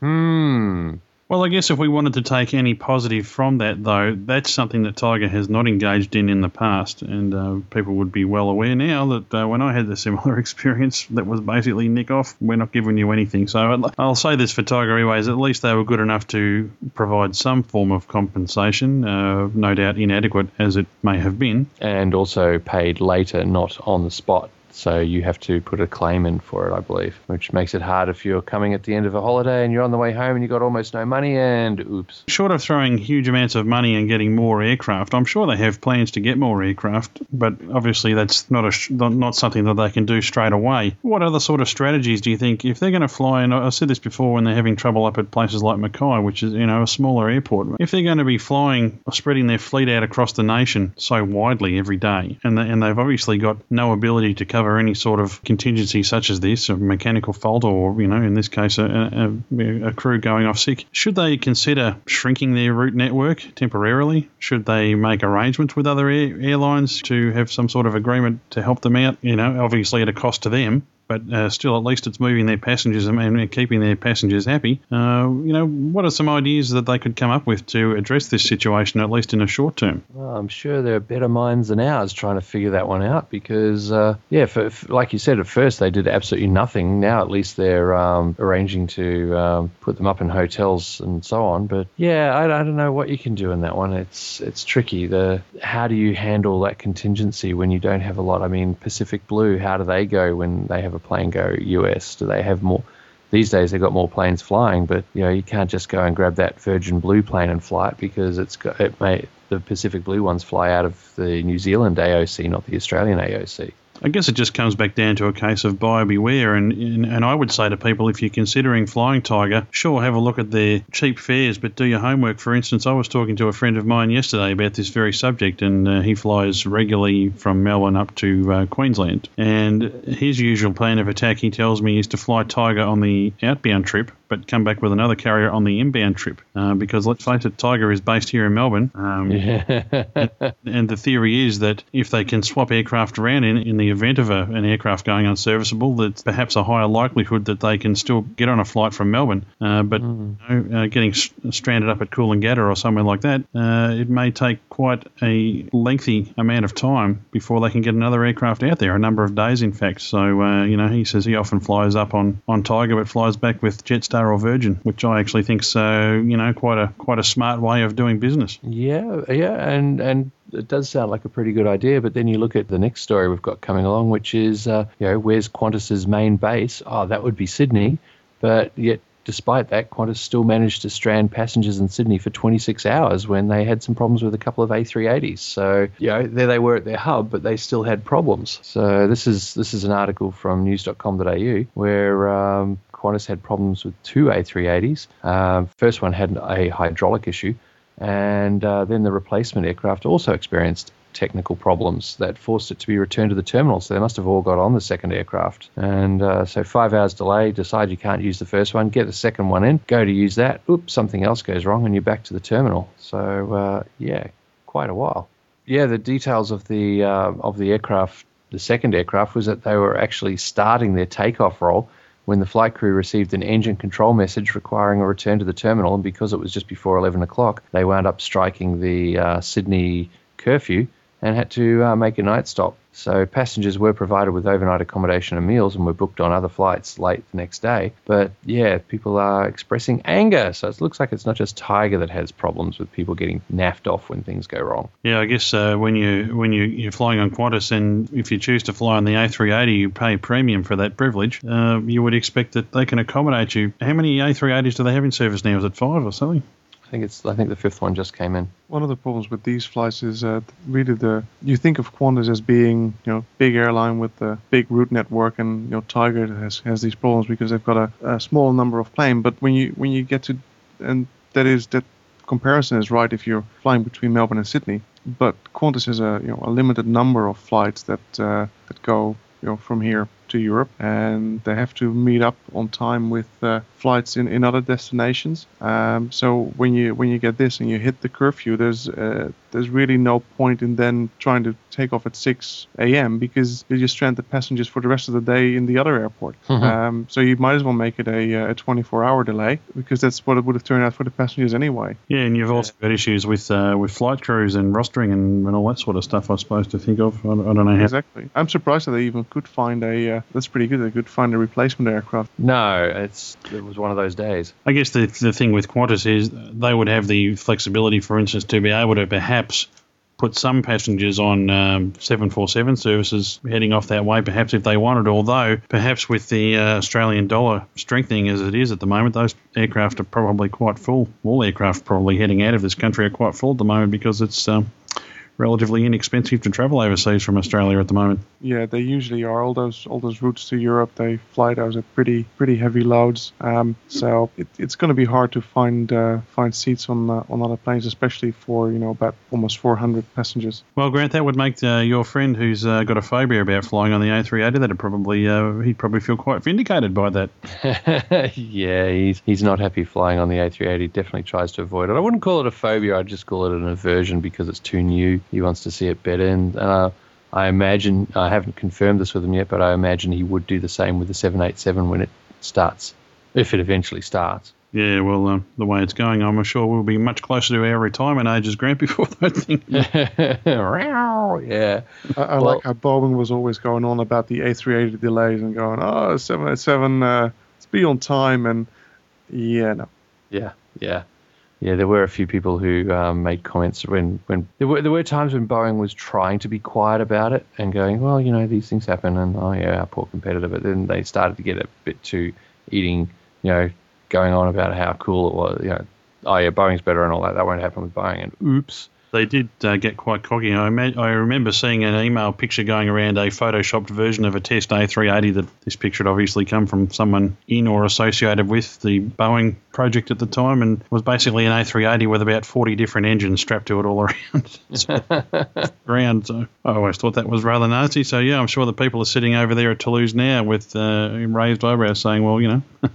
S2: hmm.
S1: Well, I guess if we wanted to take any positive from that, though, that's something that Tiger has not engaged in in the past, and uh, people would be well aware now that uh, when I had the similar experience, that was basically nick off. We're not giving you anything. So I'll- say this for Tiger Airways: at least they were good enough to provide some form of compensation, uh, no doubt inadequate as it may have been.
S2: And also paid later, not on the spot. So you have to put a claim in for it, I believe, which makes it hard if you're coming at the end of a holiday and you're on the way home and you've got almost no money and oops.
S1: Short of throwing huge amounts of money and getting more aircraft, I'm sure they have plans to get more aircraft, but obviously that's not a not something that they can do straight away. What other sort of strategies do you think if they're going to fly? And I said this before when they're having trouble up at places like Mackay, which is you know a smaller airport. If they're going to be flying or spreading their fleet out across the nation so widely every day, and they, and they've obviously got no ability to cover any sort of contingency such as this, a mechanical fault, or you know in this case a, a, a crew going off sick, should they consider shrinking their route network temporarily? Should they make arrangements with other air, airlines to have some sort of agreement to help them out? You know, obviously at a cost to them, but uh, still, at least it's moving their passengers and, keeping their passengers happy. Uh, you know, what are some ideas that they could come up with to address this situation, at least in a short term?
S2: Well, I'm sure there are better minds than ours trying to figure that one out because, uh, yeah, for, for- like you said, at first they did absolutely nothing. Now at least they're um, arranging to um, put them up in hotels and so on. But yeah, I, I don't know what you can do in that one. It's it's tricky. The how do you handle that contingency when you don't have a lot? I mean, Pacific Blue, how do they go when they have a plane go US? Do they have more? these days they've got more planes flying, but you know you can't just go and grab that Virgin Blue plane and fly it because it's got it may the Pacific Blue ones fly out of the New Zealand AOC, not the Australian AOC.
S1: I guess it just comes back down to a case of buyer beware, and, and and I would say to people if you're considering flying Tiger, sure have a look at their cheap fares, but do your homework. For instance, I was talking to a friend of mine yesterday about this very subject, and uh, he flies regularly from Melbourne up to uh, Queensland, and his usual plan of attack, he tells me, is to fly Tiger on the outbound trip, but come back with another carrier on the inbound trip, uh, because let's face it, Tiger is based here in Melbourne. Um, and the theory is that if they can swap aircraft around in, in the event of a, an aircraft going unserviceable, that's perhaps a higher likelihood that they can still get on a flight from Melbourne. Uh, but you know, uh, getting s- stranded up at Coolangatta or somewhere like that, uh, it may take quite a lengthy amount of time before they can get another aircraft out there, a number of days, in fact. So, uh, you know, he says he often flies up on, on Tiger but flies back with Jetstar or Virgin, which I actually think's, uh, you know, quite a quite a smart way of doing business.
S2: Yeah, yeah, and and it does sound like a pretty good idea. But then you look at the next story we've got coming along, which is uh, you know where's Qantas's main base? Oh, that would be Sydney, but yet. Despite that, Qantas still managed to strand passengers in Sydney for 26 hours when they had some problems with a couple of A380s. So, you know, there they were at their hub, but they still had problems. So this is this is an article from news.com.au where um, Qantas had problems with two A380s. Um, first one had a hydraulic issue, And uh, then the replacement aircraft also experienced technical problems that forced it to be returned to the terminal. So they must have all got on the second aircraft. And uh, so five hours delay, decide you can't use the first one, get the second one in, go to use that, oops, something else goes wrong, and you're back to the terminal. So uh, yeah, quite a while. Yeah, the details of the uh, of the aircraft, the second aircraft, was that they were actually starting their takeoff roll when the flight crew received an engine control message requiring a return to the terminal, and because it was just before 11 o'clock, they wound up striking the uh, Sydney curfew and had to uh, make a night stop. So passengers were provided with overnight accommodation and meals and were booked on other flights late the next day. But yeah, people are expressing anger. So it looks like it's not just Tiger that has problems with people getting naffed off when things go wrong.
S1: Yeah, I guess uh, when you when you you're flying on Qantas, and if you choose to fly on the A380, you pay premium for that privilege. Uh, you would expect that they can accommodate you. How many A380s do they have in service now? Is it five or something?
S2: I think it's I think the fifth one just came in.
S3: One of the problems with these flights is uh, really the you think of Qantas as being you know big airline with a big route network, and you know Tiger has has these problems because they've got a, a small number of planes. But when you when you get to and that is that comparison is right if you're flying between Melbourne and Sydney. But Qantas has a you know a limited number of flights that uh, that go you know from here to Europe, and they have to meet up on time with uh, flights in, in other destinations. Um, so when you when you get this and you hit the curfew, there's uh, there's really no point in then trying to take off at 6 a.m. because you just strand the passengers for the rest of the day in the other airport.
S2: Mhm.
S3: Um, so you might as well make it a, a 24-hour delay because that's what it would have turned out for the passengers anyway.
S1: Yeah, and you've also got issues with uh, with flight crews and rostering and, and all that sort of stuff. I suppose to think of. I, I don't know how.
S3: Exactly. I'm surprised that they even could find a. Uh, that's pretty good. They could find a replacement aircraft.
S2: No, it's it was one of those days.
S1: I guess the the thing with Qantas is they would have the flexibility, for instance, to be able to perhaps put some passengers on um, 747 services heading off that way, perhaps if they wanted. Although, perhaps with the uh, Australian dollar strengthening as it is at the moment, those aircraft are probably quite full. All aircraft probably heading out of this country are quite full at the moment because it's um, relatively inexpensive to travel overseas from Australia at the moment.
S3: Yeah, they usually are. All those all those routes to Europe, they fly those at pretty pretty heavy loads. Um, so it, it's going to be hard to find uh, find seats on uh, on other planes, especially for you know about almost 400 passengers.
S1: Well, Grant, that would make uh, your friend who's uh, got a phobia about flying on the A380, that'd probably uh, he'd probably feel quite vindicated by that.
S2: yeah, he's he's not happy flying on the A380. Definitely tries to avoid it. I wouldn't call it a phobia. I'd just call it an aversion because it's too new. He wants to see it better, and uh, I imagine I haven't confirmed this with him yet, but I imagine he would do the same with the 787 when it starts, if it eventually starts.
S1: Yeah, well, um, the way it's going, I'm sure we'll be much closer to our retirement ages, Grant, before that thing.
S2: yeah.
S3: I, I
S2: Well-
S3: like how Boeing was always going on about the A380 delays and going, oh, 787, uh, let's be on time, and yeah, no.
S2: Yeah, yeah, yeah. There were a few people who um, made comments when, when there were there were times when Boeing was trying to be quiet about it and going, well, you know, these things happen, and oh yeah, our poor competitor. But then they started to get a bit too eating, you know, going on about how cool it was. You know, oh yeah, Boeing's better and all that. That won't happen with Boeing. And oops.
S1: They did uh, get quite cocky. I, ima- I remember seeing an email picture going around a photoshopped version of a test A380 that this picture had obviously come from someone in or associated with the Boeing project at the time and was basically an A380 with about 40 different engines strapped to it all around. So, around. So I always thought that was rather nasty. So yeah, I'm sure the people are sitting over there at Toulouse now with uh, raised eyebrows saying, well, you know,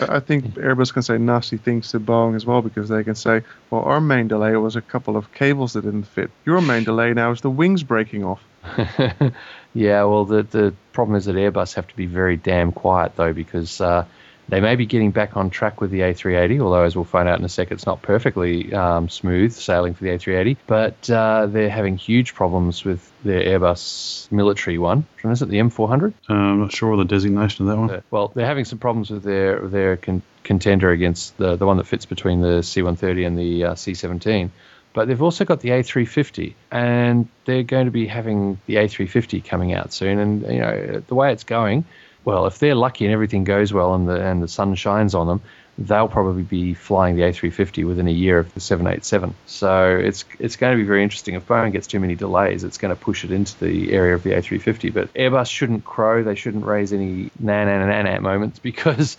S3: I I think Airbus can say nasty things to Boeing as well because they can say, well, our main delay was a couple of cables that didn't fit. Your main delay now is the wings breaking off.
S2: yeah, well, the the problem is that Airbus have to be very damn quiet though, because uh, they may be getting back on track with the A380. Although, as we'll find out in a sec, it's not perfectly um, smooth sailing for the A380. But uh, they're having huge problems with their Airbus military one. Which is it? The M400.
S1: uh, I'm not sure of the designation of that one.
S2: Uh, well, they're having some problems with their their con- contender against the the one that fits between the C130 and the uh, C17. But they've also got the A350, and they're going to be having the A350 coming out soon. And you know the way it's going, well, if they're lucky and everything goes well and the and the sun shines on them, they'll probably be flying the A350 within a year of the 787. So it's it's going to be very interesting. If Boeing gets too many delays, it's going to push it into the area of the A350. But Airbus shouldn't crow. They shouldn't raise any na na na na moments because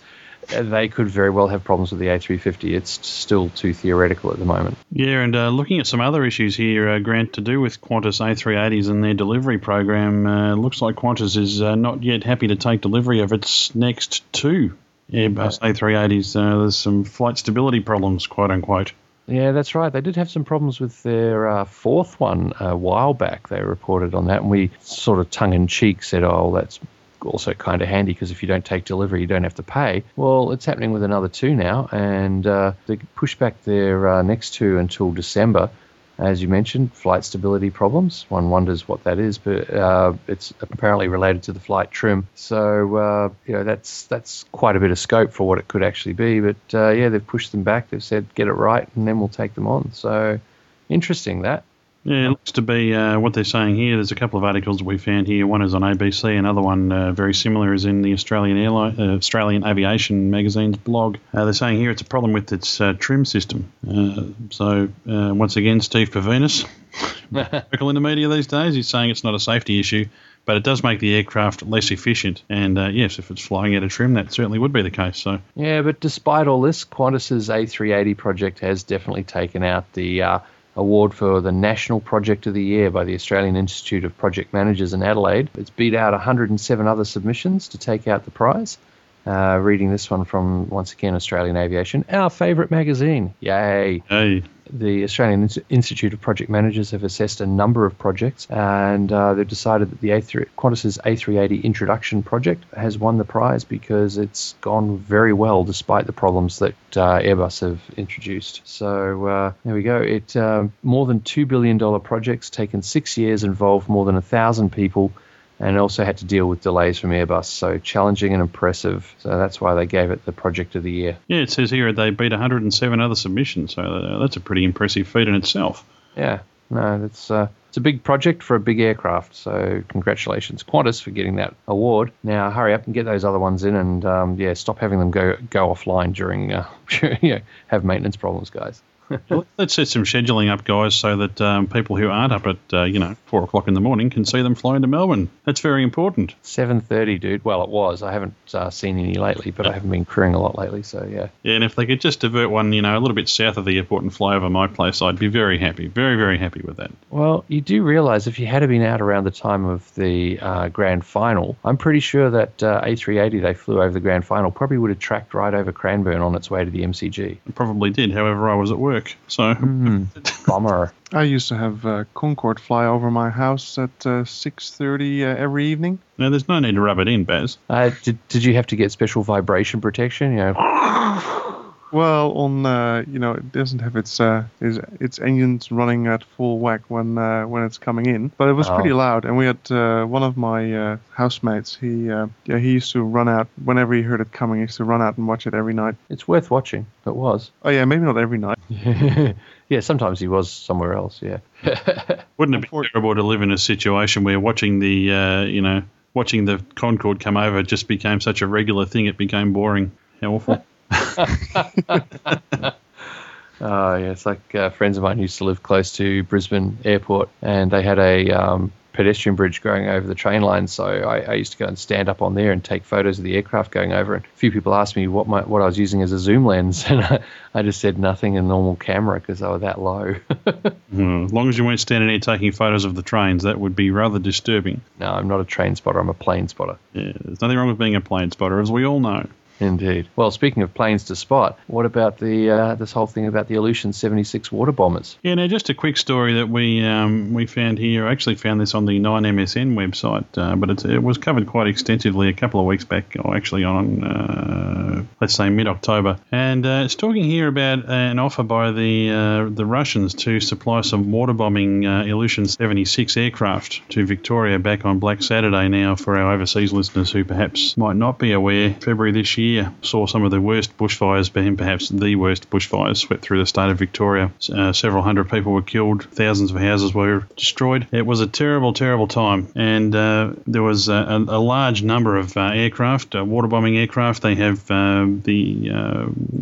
S2: they could very well have problems with the A350. It's still too theoretical at the moment.
S1: Yeah, and uh, looking at some other issues here, uh, Grant, to do with Qantas A380s and their delivery program, uh, looks like Qantas is uh, not yet happy to take delivery of its next two Airbus A380s. Uh, there's some flight stability problems, quote unquote.
S2: Yeah, that's right. They did have some problems with their uh, fourth one a while back. They reported on that, and we sort of tongue in cheek said, "Oh, that's also kind of handy because if you don't take delivery, you don't have to pay." Well, it's happening with another two now, and uh, they push back their uh, next two until December. As you mentioned, flight stability problems. One wonders what that is, but uh, it's apparently related to the flight trim. So uh, you know that's that's quite a bit of scope for what it could actually be. But uh, yeah, they've pushed them back. They've said get it right, and then we'll take them on. So interesting that.
S1: Yeah, it looks to be uh, what they're saying here. There's a couple of articles we found here. One is on ABC, another one uh, very similar is in the Australian Airline, uh, Australian Aviation magazine's blog. Uh, they're saying here it's a problem with its uh, trim system. Uh, so uh, once again, Steve Purvinas, in the media these days, he's saying it's not a safety issue, but it does make the aircraft less efficient. And uh, yes, if it's flying out of trim, that certainly would be the case. So
S2: Yeah, but despite all this, Qantas's A380 project has definitely taken out the uh, award for the National Project of the Year by the Australian Institute of Project Managers in Adelaide. It's beat out 107 other submissions to take out the prize. Uh, reading this one from, once again, Australian Aviation, our favourite magazine. Yay!
S1: hey,
S2: the Australian Institute of Project Managers have assessed a number of projects, and uh, they've decided that the A3, Qantas's A380 introduction project has won the prize because it's gone very well despite the problems that uh, Airbus have introduced. So uh, there we go. It uh, more than two billion dollar projects, taken six years, involved more than a thousand people. And also had to deal with delays from Airbus, so challenging and impressive. So that's why they gave it the project of the year.
S1: yeah, it says here they beat 107 other submissions. So uh, that's a pretty impressive feat in itself.
S2: Yeah, no, that's uh, it's a big project for a big aircraft. So congratulations, Qantas, for getting that award. Now hurry up and get those other ones in, and um, yeah, stop having them go go offline during uh, you know, have maintenance problems, guys.
S1: Let's set some scheduling up, guys, so that um, people who aren't up at uh, you know four o'clock in the morning can see them fly into Melbourne. That's very important.
S2: Seven thirty, dude. Well, it was. I haven't uh, seen any lately, but I haven't been crewing a lot lately. So yeah.
S1: Yeah, and if they could just divert one, you know, a little bit south of the airport and fly over my place, I'd be very happy, very very happy with that.
S2: Well, you do realise if you had been out around the time of the uh, grand final, I'm pretty sure that uh, A380 they flew over the grand final probably would have tracked right over Cranbourne on its way to the MCG.
S1: I probably did. However, I was at work, so
S2: Bummer.
S3: I used to have uh, Concorde fly over my house at uh, 6:30 uh, every evening.
S1: now there's no need to rub it in, Baz.
S2: Uh, did, did you have to get special vibration protection? You know,
S3: Well, on uh, you know, it doesn't have its uh, its, its engines running at full whack when uh, when it's coming in, but it was
S2: Oh.
S3: pretty loud. And we had uh, one of my uh, housemates. He uh, yeah, he used to run out whenever he heard it coming. He used to run out and watch it every night.
S2: it's worth watching. It was.
S3: Oh yeah, maybe not every night.
S2: yeah, sometimes he was somewhere else. Yeah.
S1: Wouldn't it be terrible to live in a situation where watching the uh, you know watching the Concorde come over just became such a regular thing? It became boring. How awful.
S2: Oh, yeah. It's like uh, friends of mine used to live close to Brisbane Airport, and they had a um, pedestrian bridge going over the train line. So I, I used to go and stand up on there and take photos of the aircraft going over. And a few people asked me what my what I was using as a zoom lens, and I, I just said nothing, a normal camera, because they were that low.
S1: Hmm, As long as you weren't standing there taking photos of the trains, that would be rather disturbing.
S2: no, I'm not a train spotter. I'm a plane spotter.
S1: Yeah, there's nothing wrong with being a plane spotter, as we all know.
S2: Indeed. Well, speaking of planes to spot, what about the uh, this whole thing about the Ilyushin 76 water bombers?
S1: Yeah, now just a quick story that we um, we found here. I actually found this on the 9MSN website, uh, but it was covered quite extensively a couple of weeks back, or actually on, uh, let's say, mid-October. And uh, it's talking here about an offer by the uh, the Russians to supply some water bombing uh, Ilyushin 76 aircraft to Victoria back on Black Saturday now for our overseas listeners who perhaps might not be aware. February this year saw some of the worst bushfires, and perhaps the worst bushfires swept through the state of Victoria. Uh, several hundred people were killed, thousands of houses were destroyed. It was a terrible, terrible time, and uh, there was a, a, large number of uh, aircraft, uh, water bombing aircraft. They have uh, the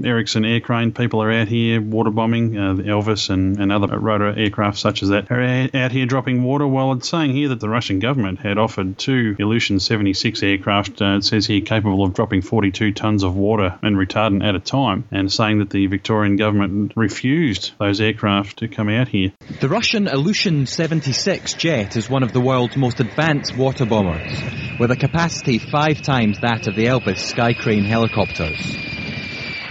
S1: Erickson air crane people are out here water bombing, the Elvis and, and other rotor aircraft such as that are out here dropping water. Well, it's saying here that the Russian government had offered two Ilyushin 76 aircraft. It says here capable of dropping 42 tonnes of water and retardant at a time, and saying that the Victorian government refused those aircraft to come out here.
S8: The Russian Ilyushin 76 jet is one of the world's most advanced water bombers, with a capacity five times that of the Elvis Sky Crane helicopters.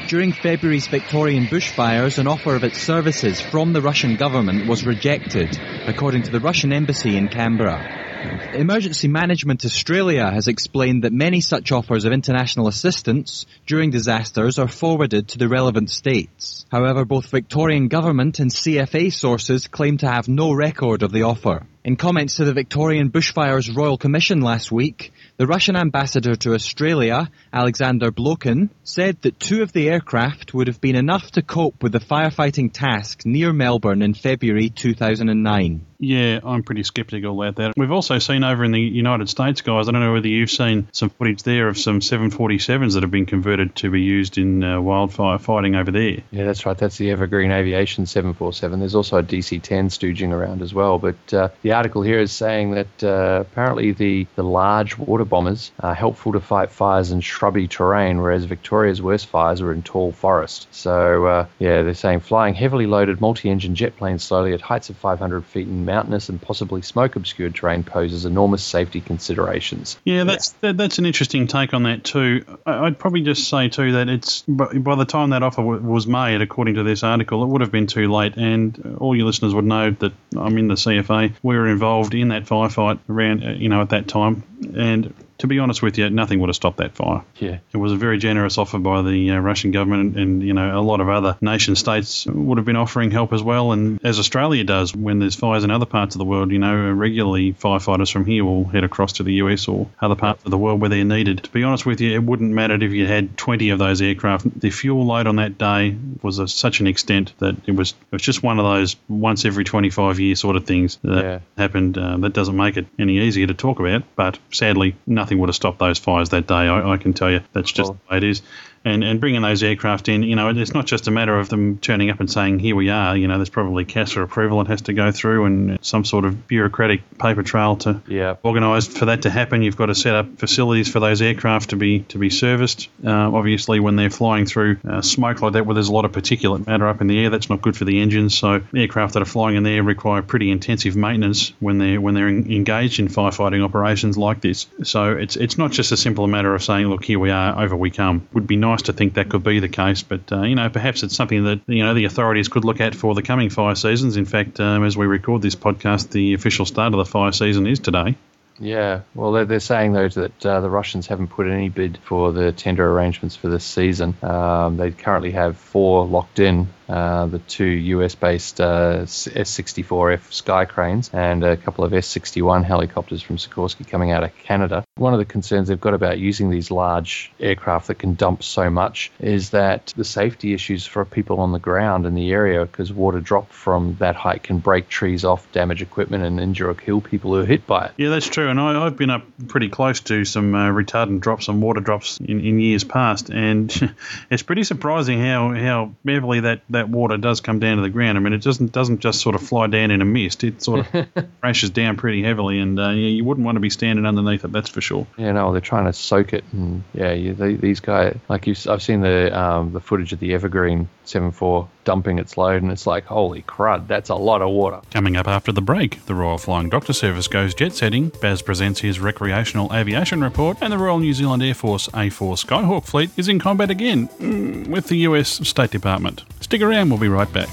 S8: During February's Victorian bushfires, an offer of its services from the Russian government was rejected, according to the Russian embassy in Canberra. Emergency Management Australia has explained that many such offers of international assistance during disasters are forwarded to the relevant states. However, both Victorian government and CFA sources claim to have no record of the offer. In comments to the Victorian Bushfires Royal Commission last week, the Russian ambassador to Australia, Alexander Blokhin, said that two of the aircraft would have been enough to cope with the firefighting task near Melbourne in February 2009.
S1: Yeah, I'm pretty sceptical about that. We've also seen over in the United States, guys, I don't know whether you've seen some footage there of some 747s that have been converted to be used in uh, wildfire fighting over there.
S2: Yeah, that's right. That's the Evergreen Aviation 747. There's also a DC 10 stooging around as well. But uh, the article here is saying that uh, apparently the, the large water bombers are helpful to fight fires in shrubby terrain, whereas Victoria's worst fires were in tall forest. So, uh, yeah, they're saying flying heavily loaded multi engine jet planes slowly at heights of 500 feet in mountainous and possibly smoke obscured terrain poses enormous safety considerations.
S1: Yeah, that's that, that's an interesting take on that too. I, would probably just say too that it's by, by the time that offer was made, according to this article, it would have been too late. And all your listeners would know that I'm in the CFA. We were involved in that firefight around, uh, you know, at that time, and to be honest with you, nothing would have stopped that fire.
S2: Yeah.
S1: It was a very generous offer by the uh, Russian government, and, and, you know a lot of other nation states would have been offering help as well. And as Australia does when there's fires in other parts of the world, you know, regularly firefighters from here will head across to the US or other parts of the world where they're needed. To be honest with you, it wouldn't matter if you had 20 of those aircraft. The fuel load on that day was a, such an extent that it was it was just one of those once every 25 year sort of things that
S2: Yeah.
S1: happened. Uh, that doesn't make it any easier to talk about, but sadly, nothing would have stopped those fires that day. I, I can tell you that's just
S2: Well-
S1: the way it is. And, and bringing those aircraft in, you know, it's not just a matter of them turning up and saying, here we are. You know, there's probably CASA approval it has to go through and some sort of bureaucratic paper trail to
S2: Yeah.
S1: organised for that to happen. You've got to set up facilities for those aircraft to be to be serviced. Uh, obviously, when they're flying through uh, smoke like that, where there's a lot of particulate matter up in the air, that's not good for the engines. So aircraft that are flying in there require pretty intensive maintenance when they're when they're en- engaged in firefighting operations like this. So it's it's not just a simple matter of saying, look, here we are, over we come. Would be nice to think that could be the case, but uh, you know, perhaps it's something that you know the authorities could look at for the coming fire seasons. In fact, um, as we record this podcast, the official start of the fire season is today.
S2: Yeah, well, they're, they're saying though that uh, the Russians haven't put any bid for the tender arrangements for this season. Um, they currently have four locked in. Uh, the two US-based uh, S-64F Sky Cranes and a couple of S-61 helicopters from Sikorsky coming out of Canada. One of the concerns they've got about using these large aircraft that can dump so much is that the safety issues for people on the ground in the area, because water drop from that height can break trees off, damage equipment, and injure or kill people who are hit by it.
S1: Yeah, that's true. And I, I've been up pretty close to some uh, retardant drops, and water drops in, in years past, and it's pretty surprising how, how heavily that, that water does come down to the ground. I mean, it doesn't doesn't just sort of fly down in a mist. It sort of crashes down pretty heavily, and uh, yeah, you wouldn't want to be standing underneath it. That's for sure.
S2: Yeah, no, they're trying to soak it, and yeah, you, they, these guys, like you, I've seen the um, the footage of the Evergreen 74 dumping its load, and it's like, holy crud, that's a lot of water.
S1: Coming up after the break, the Royal Flying Doctor Service goes jet setting, Baz presents his recreational aviation report, and the Royal New Zealand Air Force A4 Skyhawk fleet is in combat again mm, with the US State Department. Stick around, we'll be right back.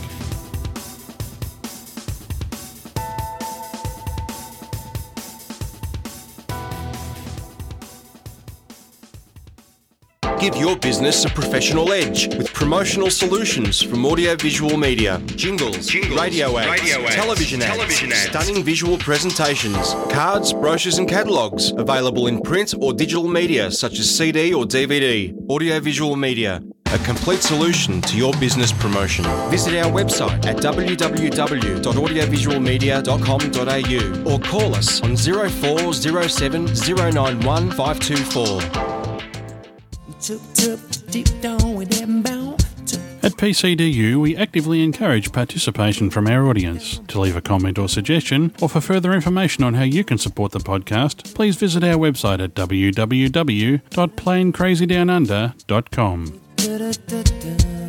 S9: Give your business a professional edge with promotional solutions from audiovisual media, jingles, radio, ads, television, ads, stunning visual presentations, cards, brochures, and catalogues available in print or digital media such as CD or DVD. Audiovisual media. A complete solution to your business promotion. Visit our website at www.audiovisualmedia.com.au or call us on 0407 091 524.
S1: At PCDU, we actively encourage participation from our audience. To leave a comment or suggestion, or for further information on how you can support the podcast, please visit our website at www.planecrazydownunder.com.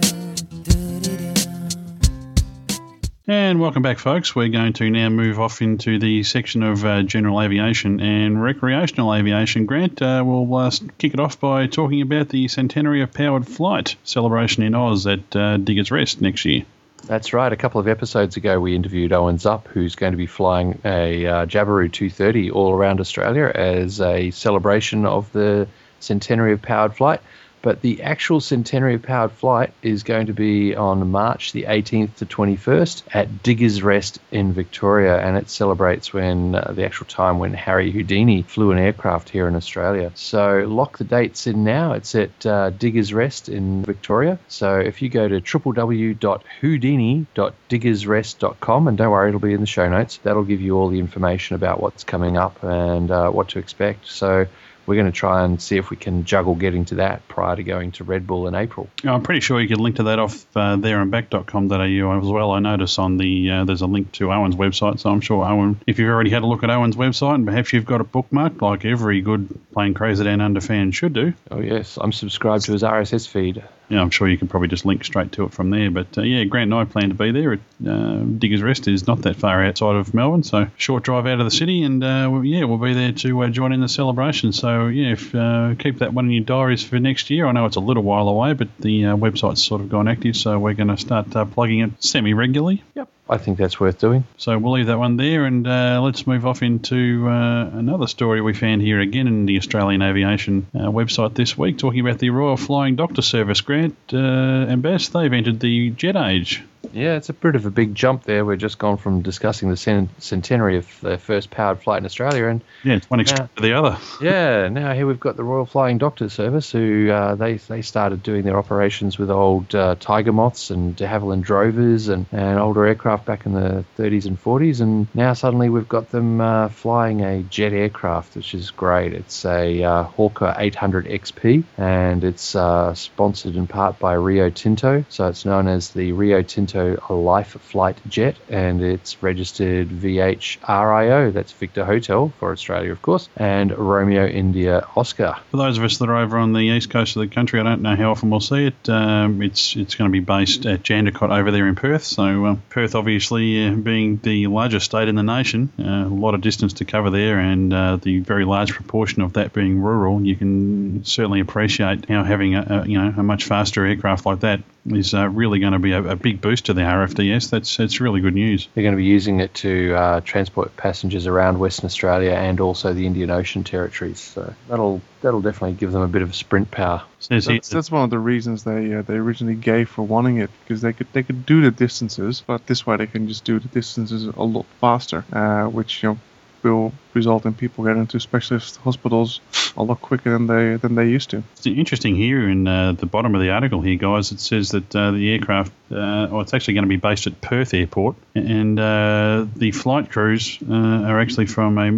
S1: And welcome back, folks. We're going to now move off into the section of uh, general aviation and recreational aviation. Grant, uh, we'll uh, kick it off by talking about the centenary of powered flight celebration in Oz at uh, Diggers Rest next year.
S2: That's right. A couple of episodes ago, we interviewed Owen Zupp, who's going to be flying a uh, Jabiru 230 all around Australia as a celebration of the centenary of powered flight. But the actual centenary powered flight is going to be on March the 18th to 21st at Diggers Rest in Victoria, and it celebrates when uh, the actual time when Harry Houdini flew an aircraft here in Australia. So lock the dates in now. It's at uh, Diggers Rest in Victoria. So if you go to www.houdini.diggersrest.com, and don't worry, it'll be in the show notes. That'll give you all the information about what's coming up and uh, what to expect. So we're going to try and see if we can juggle getting to that prior to going to Red Bull in April.
S1: I'm pretty sure you can link to that off uh, thereandback.com.au as well. I notice on the uh, there's a link to Owen's website, so I'm sure Owen, if you've already had a look at Owen's website and perhaps you've got it bookmarked like every good Plane Crazy Down Under fan should do.
S2: Oh yes, I'm subscribed to his RSS feed
S1: yeah, I'm sure you can probably just link straight to it from there. But uh, yeah, Grant and I plan to be there. Uh, Diggers Rest is not that far outside of Melbourne, so short drive out of the city, and uh, yeah, we'll be there to uh, join in the celebration. So yeah, if, uh, keep that one in your diaries for next year. I know it's a little while away, but the uh, website's sort of gone active, so we're going to start plugging it semi regularly.
S2: Yep. I think that's worth doing.
S1: So we'll leave that one there, and uh, let's move off into uh, another story we found here again in the Australian Aviation uh, website this week, talking about the Royal Flying Doctor Service grant. Uh, and Baz, they've entered the jet age.
S2: Yeah, it's a bit of a big jump there. We're just gone from discussing the centenary of the first powered flight in Australia, and
S1: yeah, it's one extreme to the other.
S2: Yeah, now here we've got the Royal Flying Doctor Service, who uh, they they started doing their operations with old uh, Tiger Moths and de Havilland Drovers and, and older aircraft back in the 30s and 40s, and now suddenly we've got them uh, flying a jet aircraft, which is great. It's a uh, Hawker 800 XP, and it's uh, sponsored in part by Rio Tinto, so it's known as the Rio Tinto a Life Flight Jet, and it's registered VHRIO, that's Victor Hotel for Australia, of course, and Romeo India Oscar.
S1: For those of us that are over on the east coast of the country, I don't know how often we'll see it. Um, it's it's going to be based at Jandakot over there in Perth. So Perth, obviously, uh, being the largest state in the nation, uh, a lot of distance to cover there, and uh, the very large proportion of that being rural, you can certainly appreciate how having a, a you know a much faster aircraft like that is uh, really going to be a, a, big boost to the RFDS. That's that's really good news.
S2: They're going to be using it to uh, transport passengers around Western Australia and also the Indian Ocean territories. So that'll that'll definitely give them a bit of sprint power.
S3: That's, that's one of the reasons they uh, they originally gave for wanting it because they could they could do the distances, but this way they can just do the distances a lot faster, uh, which you know will result in people getting to specialist hospitals a lot quicker than they than they used to.
S1: It's interesting here in uh, the bottom of the article here, guys. It says that uh, the aircraft, uh, well, it's actually going to be based at Perth Airport, and uh, the flight crews uh, are actually from a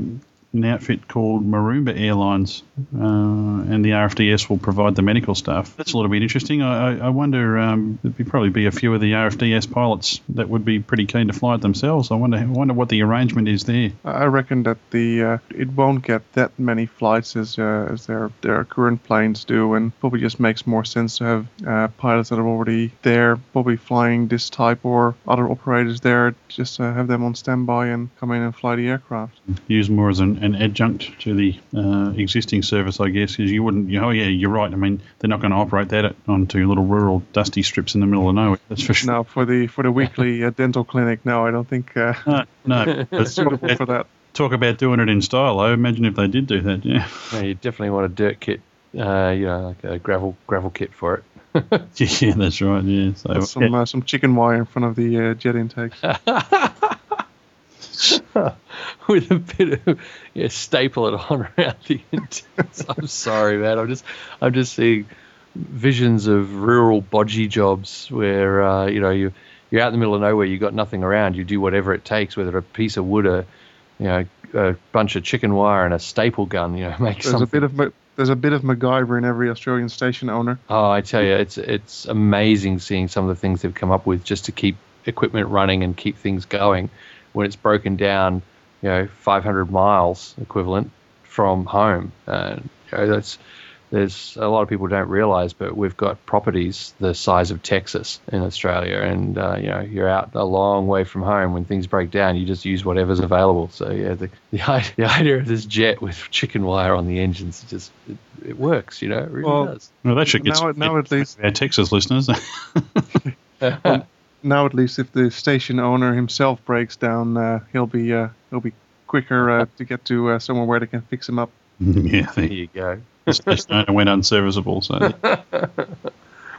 S1: an outfit called Maroomba Airlines, uh, and the RFDS will provide the medical staff. That's a little bit interesting. I, I wonder um, there'd probably be a few of the RFDS pilots that would be pretty keen to fly it themselves. I wonder, I wonder what the arrangement is there.
S3: I reckon that the uh, it won't get that many flights as uh, as their their current planes do, and probably just makes more sense to have uh, pilots that are already there, probably flying this type or other operators there, just have them on standby and come in and fly the aircraft.
S1: Use more as an an adjunct to the uh, existing service, I guess, because you wouldn't. You know, oh yeah, you're right. I mean, they're not going to operate that onto little rural dusty strips in the middle of nowhere. That's for sure.
S3: No, for the for the weekly uh, dental clinic, no, I don't think. Uh,
S1: no, no,
S3: it's suitable for that.
S1: Talk about doing it in style. I imagine if they did do that, yeah.
S2: yeah you definitely want a dirt kit, uh, you know, like a gravel gravel kit for it.
S1: yeah, that's right. Yeah,
S3: so, some yeah. Uh, some chicken wire in front of the uh, jet intake.
S2: with a bit of yeah, staple it on around the intents. I'm sorry, man. I'm just I'm just seeing visions of rural bodgy jobs where uh, you know you you're out in the middle of nowhere, you've got nothing around, you do whatever it takes, whether a piece of wood, a you know, a bunch of chicken wire and a staple gun, you know, make
S3: There's
S2: something.
S3: a bit of there's a bit of MacGyver in every Australian station owner.
S2: Oh, I tell you, it's it's amazing seeing some of the things they've come up with just to keep equipment running and keep things going when it's broken down, you know, 500 miles equivalent from home. And you know, that's there's a lot of people don't realize, but we've got properties the size of Texas in Australia, and uh, you know you're out a long way from home. When things break down, you just use whatever's available. So yeah, the the, the idea of this jet with chicken wire on the engines just it, it works. You know, it really
S3: Well,
S2: does.
S1: Well, that should get
S3: Now, now at least,
S1: our Texas listeners.
S3: now at least, if the station owner himself breaks down, uh, he'll be uh, he'll be quicker uh, to get to uh, somewhere where they can fix him up.
S1: yeah,
S2: there you go.
S1: the station owner went unserviceable. So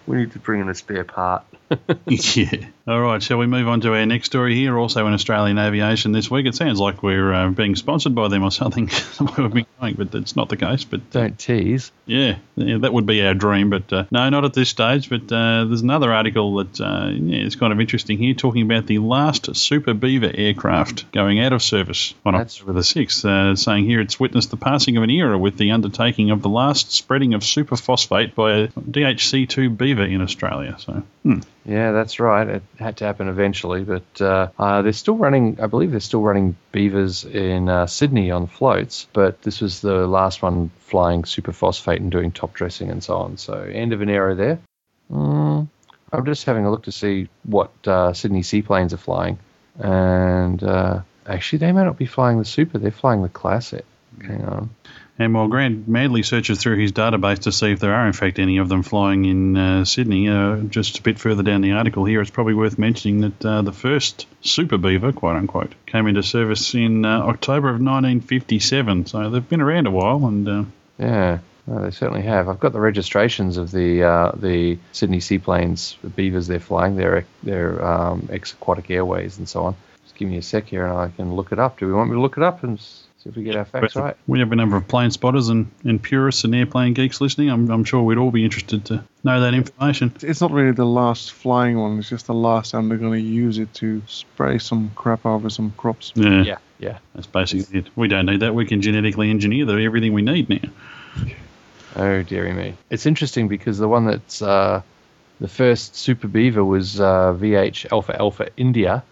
S2: We need to bring in a spare part.
S1: yeah. All right. Shall we move on to our next story here? Also in Australian aviation this week. It sounds like we're uh, being sponsored by them or something. We've been going, but that's not the case. But uh,
S2: Don't tease.
S1: Yeah, yeah, that would be our dream, but uh, no, not at this stage. But uh, there's another article that uh, yeah, it's kind of interesting here, talking about the last Super Beaver aircraft going out of service on
S2: That's-
S1: October the sixth. Uh, saying here it's witnessed the passing of an era with the undertaking of the last spreading of superphosphate by a DHC2 Beaver in Australia. So hmm.
S2: Yeah, that's right. It had to happen eventually, but uh, uh, they're still running. I believe they're still running beavers in uh, Sydney on floats, but this was the last one flying superphosphate and doing top dressing and so on. So end of an era there. Mm, I'm just having a look to see what uh, Sydney seaplanes are flying, and uh, actually they may not be flying the super. They're flying the classic. Hang on.
S1: And while Grant madly searches through his database to see if there are, in fact, any of them flying in uh, Sydney, uh, just a bit further down the article here, it's probably worth mentioning that uh, the first Super Beaver, quote unquote, came into service in uh, October of 1957. So they've been around a while, and uh,
S2: Yeah, no, they certainly have. I've got the registrations of the uh, the Sydney seaplanes, the Beavers they're flying, their their um, ex-aquatic airways and so on. Just give me a sec here, and I can look it up. Do we want me to look it up and see if we get our facts right?
S1: we have a number of plane spotters and, and purists and airplane geeks listening. I'm, I'm sure we'd all be interested to know that information.
S3: It's not really the last flying one. It's just the last time they're going to use it to spray some crap over some crops.
S1: Yeah,
S2: Yeah, yeah.
S1: that's basically it. We don't need that. We can genetically engineer the, everything we need now.
S2: Oh dearie me! It's interesting because the one that's uh, the first Super Beaver was uh, VH Alpha Alpha India,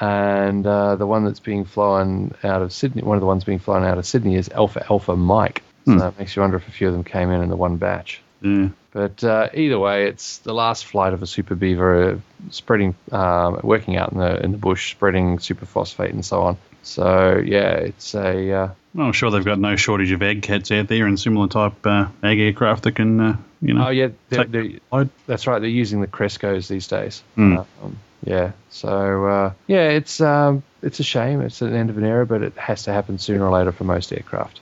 S2: and uh, the one that's being flown out of Sydney, one of the ones being flown out of Sydney is Alpha Alpha Mike. So
S1: Hmm.
S2: that makes you wonder if a few of them came in in the one batch.
S1: Yeah.
S2: But uh, either way, it's the last flight of a super beaver, uh, spreading, um, working out in the in the bush, spreading superphosphate and so on. So yeah, it's a uh,
S1: Well, I'm sure they've got no shortage of Ag Cats out there and similar type uh, ag aircraft that can, uh, you know.
S2: oh yeah, they're, they're, that's right. They're using the Crescos these days.
S1: Hmm.
S2: Um, yeah, so uh, yeah, it's um, it's a shame. It's an end of an era, but it has to happen sooner or later for most aircraft.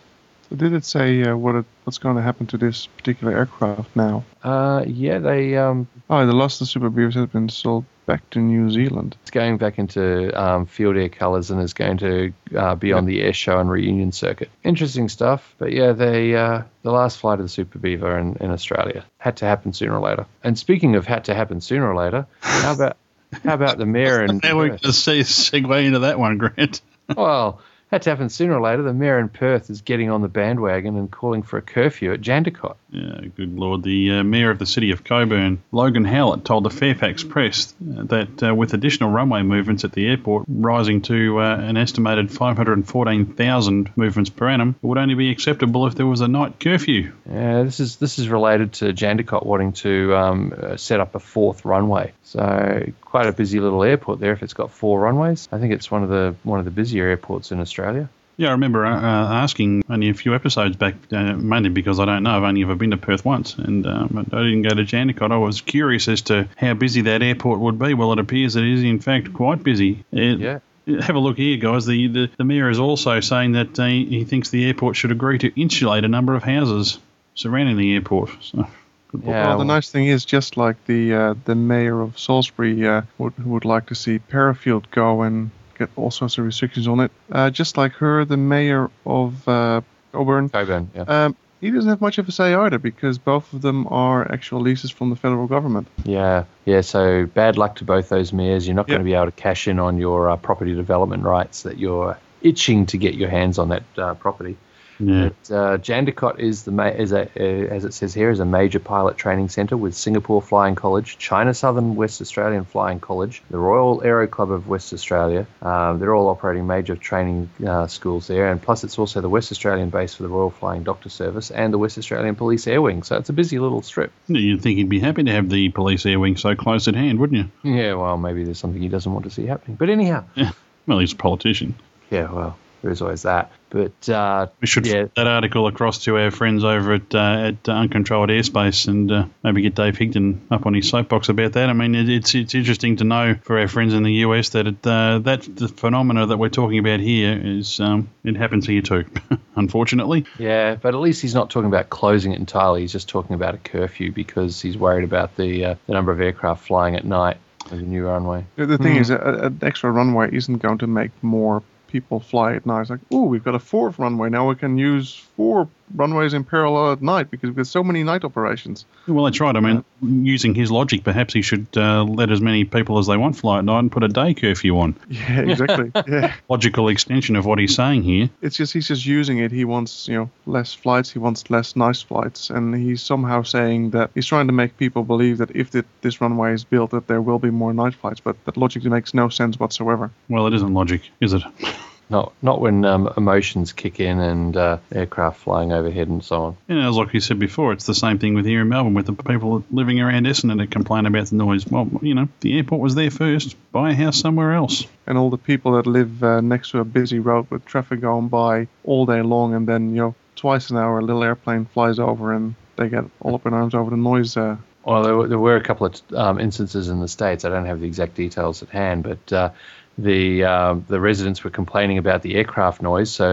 S3: So did it say uh, what it, what's going to happen to this particular aircraft now?
S2: Uh, yeah, they um,
S3: Oh, the lost the Super Beavers has been sold back to New Zealand.
S2: it's going back into um, Fieldair colours and is going to uh, be on the air show and reunion circuit. Interesting stuff, but yeah, they uh, the last flight of the Super Beaver in, in Australia had to happen sooner or later. And speaking of had to happen sooner or later, how about how about the mayor and
S1: Now we're going to see segue into that one, Grant.
S2: well, had to happen sooner or later. The mayor in Perth is getting on the bandwagon and calling for a curfew at Jandakot.
S1: Yeah, good lord. The uh, mayor of the city of Cockburn, Logan Howlett, told the Fairfax Press uh, that uh, with additional runway movements at the airport rising to uh, an estimated 514,000 movements per annum, it would only be acceptable if there was a night curfew.
S2: Yeah, this is this is related to Jandakot wanting to um, uh, set up a fourth runway. So quite a busy little airport there. If it's got four runways, I think it's one of the one of the busier airports in Australia.
S1: Yeah, I remember uh, uh, asking only a few episodes back, uh, mainly because I don't know. I've only ever been to Perth once, and um, I didn't go to Jandakot. I was curious as to how busy that airport would be. Well, it appears it is, in fact, quite busy. It-
S2: Yeah.
S1: Have a look here, guys. The, the, the mayor is also saying that uh, he thinks the airport should agree to insulate a number of houses surrounding the airport. So.
S2: Yeah,
S3: well, the nice thing is, just like the uh, the mayor of Salisbury uh, would would like to see Parafield go and get all sorts of restrictions on it. Uh, just like her, the mayor of uh, Auburn,
S2: Cockburn. Yeah.
S3: um, he doesn't have much of a say either because both of them are actual leases from the federal government.
S2: Yeah, yeah. So bad luck to both those mayors. You're not going to be able to cash in on your uh, property development rights that you're itching to get your hands on that uh, property.
S1: Yeah.
S2: But, uh, Jandakot is the ma- is a, uh, as it says here is a major pilot training centre with Singapore Flying College, China Southern West Australian Flying College, the Royal Aero Club of West Australia. Um, they're all operating major training uh, schools there, and plus it's also the West Australian base for the Royal Flying Doctor Service and the West Australian Police Air Wing. So it's a busy little strip.
S1: You'd think he'd be happy to have the police air wing so close at hand, wouldn't you?
S2: Yeah, well, maybe there's something he doesn't want to see happening. But anyhow,
S1: Well, he's a politician.
S2: yeah, well, there's always that. But uh,
S1: We should
S2: Yeah.
S1: that article across to our friends over at uh, at uh, Uncontrolled Airspace and uh, maybe get Dave Higdon up on his soapbox about that. I mean, it, it's it's interesting to know for our friends in the US that it, uh, that the phenomena that we're talking about here is um, it happens here too, unfortunately.
S2: Yeah, but at least he's not talking about closing it entirely. He's just talking about a curfew because he's worried about the uh, the number of aircraft flying at night with the new runway.
S3: The, the thing is, a, a- an extra runway isn't going to make more people fly at night. It's like, oh, we've got a fourth runway now. We can use four runways in parallel at night because we've got so many night operations.
S1: Well, that's right. I mean, using his logic, perhaps he should uh, let as many people as they want fly at night and put a day curfew on.
S3: Yeah, exactly. yeah,
S1: Logical extension of what he's saying here.
S3: it's just he's just using it. He wants you know less flights. He wants less nice flights, and he's somehow saying that he's trying to make people believe that if the, this runway is built, that there will be more night flights. But that logically makes no sense whatsoever.
S1: Well, it isn't logic, is it?
S2: Not not when um, emotions kick in and uh, aircraft flying overhead and so on.
S1: You know, as like you said before, it's the same thing with here in Melbourne with the people living around Essendon that complain about the noise. Well, you know, the airport was there first. Buy a house somewhere else.
S3: and all the people that live uh, next to a busy road with traffic going by all day long, and then you know twice an hour a little airplane flies over and they get all up in arms over the noise. Uh,
S2: Well, there were, there were a couple of um, instances in the states. I don't have the exact details at hand, but uh, the um, the residents were complaining about the aircraft noise. So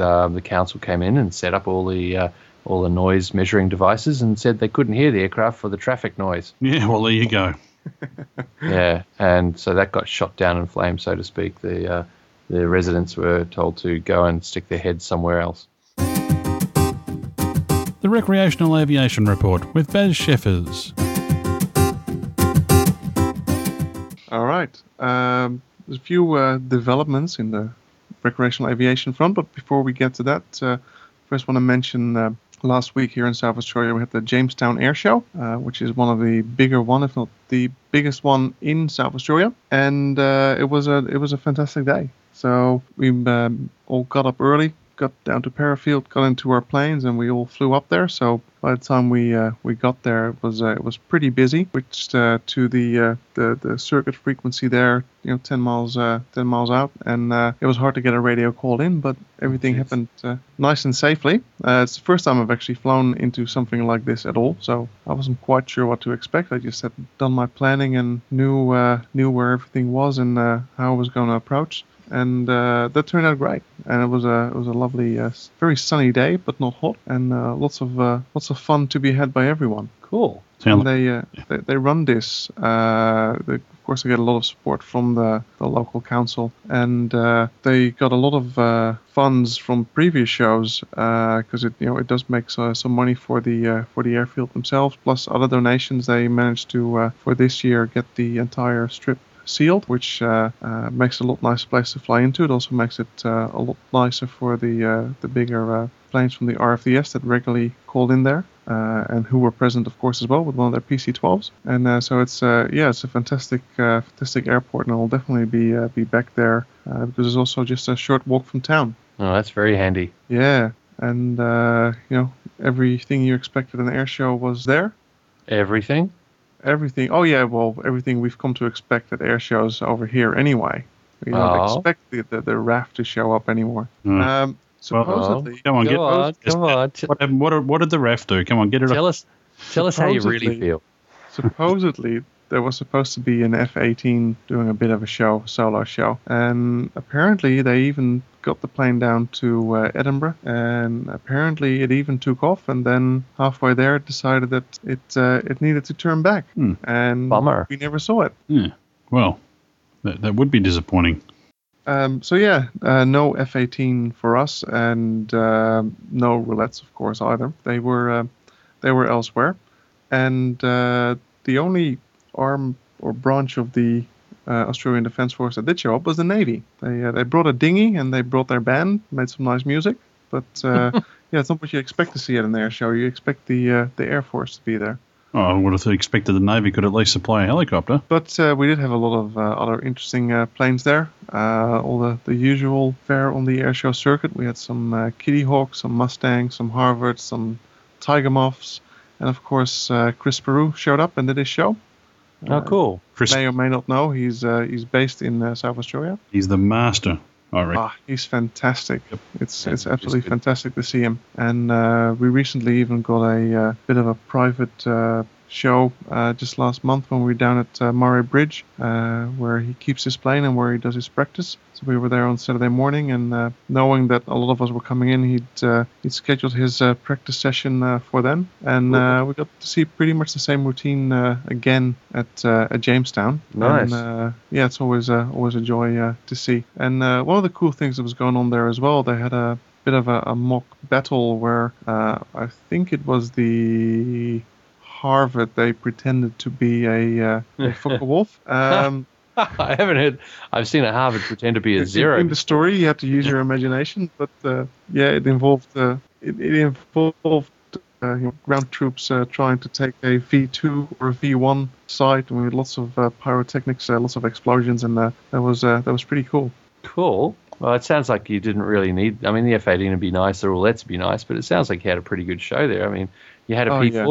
S2: um, the council came in and set up all the uh, all the noise measuring devices and said they couldn't hear the aircraft for the traffic noise.
S1: Yeah, well, there you go.
S2: Yeah, and so that got shot down in flames, so to speak. The uh, the residents were told to go and stick their heads somewhere else.
S1: The Recreational Aviation Report with Baz Sheffers.
S3: all right, um, there's a few uh, developments in the recreational aviation front, but before we get to that, uh, first want to mention. Uh, Last week here in South Australia, we had the Jamestown Air Show, uh, which is one of the bigger one, if not the biggest one in South Australia, and uh, it was a it was a fantastic day. So we um, all got up early, got down to Parafield, got into our planes, and we all flew up there. So by the time we uh, we got there, it was uh, it was pretty busy. Switched uh, to the, uh, the the circuit frequency there, you know, 10 miles uh, 10 miles out, and uh, it was hard to get a radio call in, but everything happened uh, nice and safely. Uh, it's the first time I've actually flown into something like this at all, so I wasn't quite sure what to expect. I just had done my planning and knew uh, knew where everything was and uh, how I was going to approach and uh, that turned out great. And it was a it was a lovely, uh, very sunny day, but not hot, and uh, lots of uh, lots of fun to be had by everyone.
S2: Cool.
S3: And they, uh, they they run this. Uh, they, of course, they get a lot of support from the, the local council, and uh, they got a lot of uh, funds from previous shows because it you know it does make uh, some money for the uh, for the airfield themselves, plus other donations. They managed to uh, for this year get the entire strip sealed, which uh, uh, makes it a lot nicer place to fly into. It also makes it uh, a lot nicer for the uh, the bigger uh, planes from the RFDS that regularly called in there. Uh, and who were present, of course, as well with one of their PC-12s, and uh, so it's uh, yeah, it's a fantastic, uh, fantastic airport, and I'll definitely be uh, be back there uh, because it's also just a short walk from town.
S2: Oh, that's very handy.
S3: Yeah, and uh, you know everything you expected an air show was there.
S2: Everything.
S3: Everything. Oh yeah, well everything we've come to expect at air shows over here anyway. We don't
S2: Oh.
S3: expect the, the the RAAF to show up anymore.
S1: Mm.
S3: Um, supposedly,
S1: Come on,
S2: Go
S1: get
S2: on, come on.
S1: What, what, did- what did the ref do? Come on, get it.
S2: tell us, tell us how you really feel.
S3: supposedly there was supposed to be an F-18 doing a bit of a show, solo show, and apparently they even got the plane down to uh, Edinburgh, and apparently it even took off, and then halfway there it decided that it uh, it needed to turn back,
S1: Hmm.
S3: and
S2: Bummer.
S3: we never saw it.
S1: Yeah. Well, that, that would be disappointing.
S3: Um, so yeah, uh, no F-18 for us, and um no roulettes, of course, either. They were uh, they were elsewhere, and uh, the only arm or branch of the uh, Australian Defence Force that did show up was the Navy. They uh, they brought a dinghy and they brought their band, made some nice music, but uh, yeah, it's not what you expect to see at an air show. You expect the uh, the Air Force to be there.
S1: Oh, I would have expected the Navy could at least supply a helicopter.
S3: But uh, we did have a lot of uh, other interesting uh, planes there. Uh, all the, the usual fare on the airshow circuit. We had some uh, Kitty Hawks, some Mustangs, some Harvards, some Tiger Moths, and of course uh, Chris Sperou showed up and did his show.
S2: Oh, cool.
S1: Chris,
S3: May or may not know he's uh, he's based in uh, South Australia.
S1: he's the master, I reckon.
S3: Ah, he's fantastic. It's
S2: Yeah,
S3: it's absolutely fantastic to see him. And uh, we recently even got a uh, bit of a private uh, show uh, just last month when we were down at uh, Murray Bridge, uh, where he keeps his plane and where he does his practice. So we were there on Saturday morning, and uh, knowing that a lot of us were coming in, he'd uh, he'd scheduled his uh, practice session uh, for then, and uh, we got to see pretty much the same routine uh, again at uh, at Jamestown.
S2: Nice.
S3: And, uh, yeah, it's always uh, always a joy uh, to see. And uh, one of the cool things that was going on there as well, they had a bit of a, a mock battle where uh, I think it was the Harvard. They pretended to be a, uh, a Wolf. Um,
S2: I haven't heard. I've seen a Harvard pretend to be a zero.
S3: In the story, you have to use your imagination, but uh, yeah, it involved uh, it, it involved uh, you know, ground troops uh, trying to take a V2 or a V1 site with lots of uh, pyrotechnics, uh, lots of explosions, and uh, that was uh, that was pretty cool.
S2: Cool. Well, it sounds like you didn't really need. I mean, the F-18 would be nice, the roulettes would be nice, but it sounds like you had a pretty good show there. I mean, you had a
S3: Oh, yeah.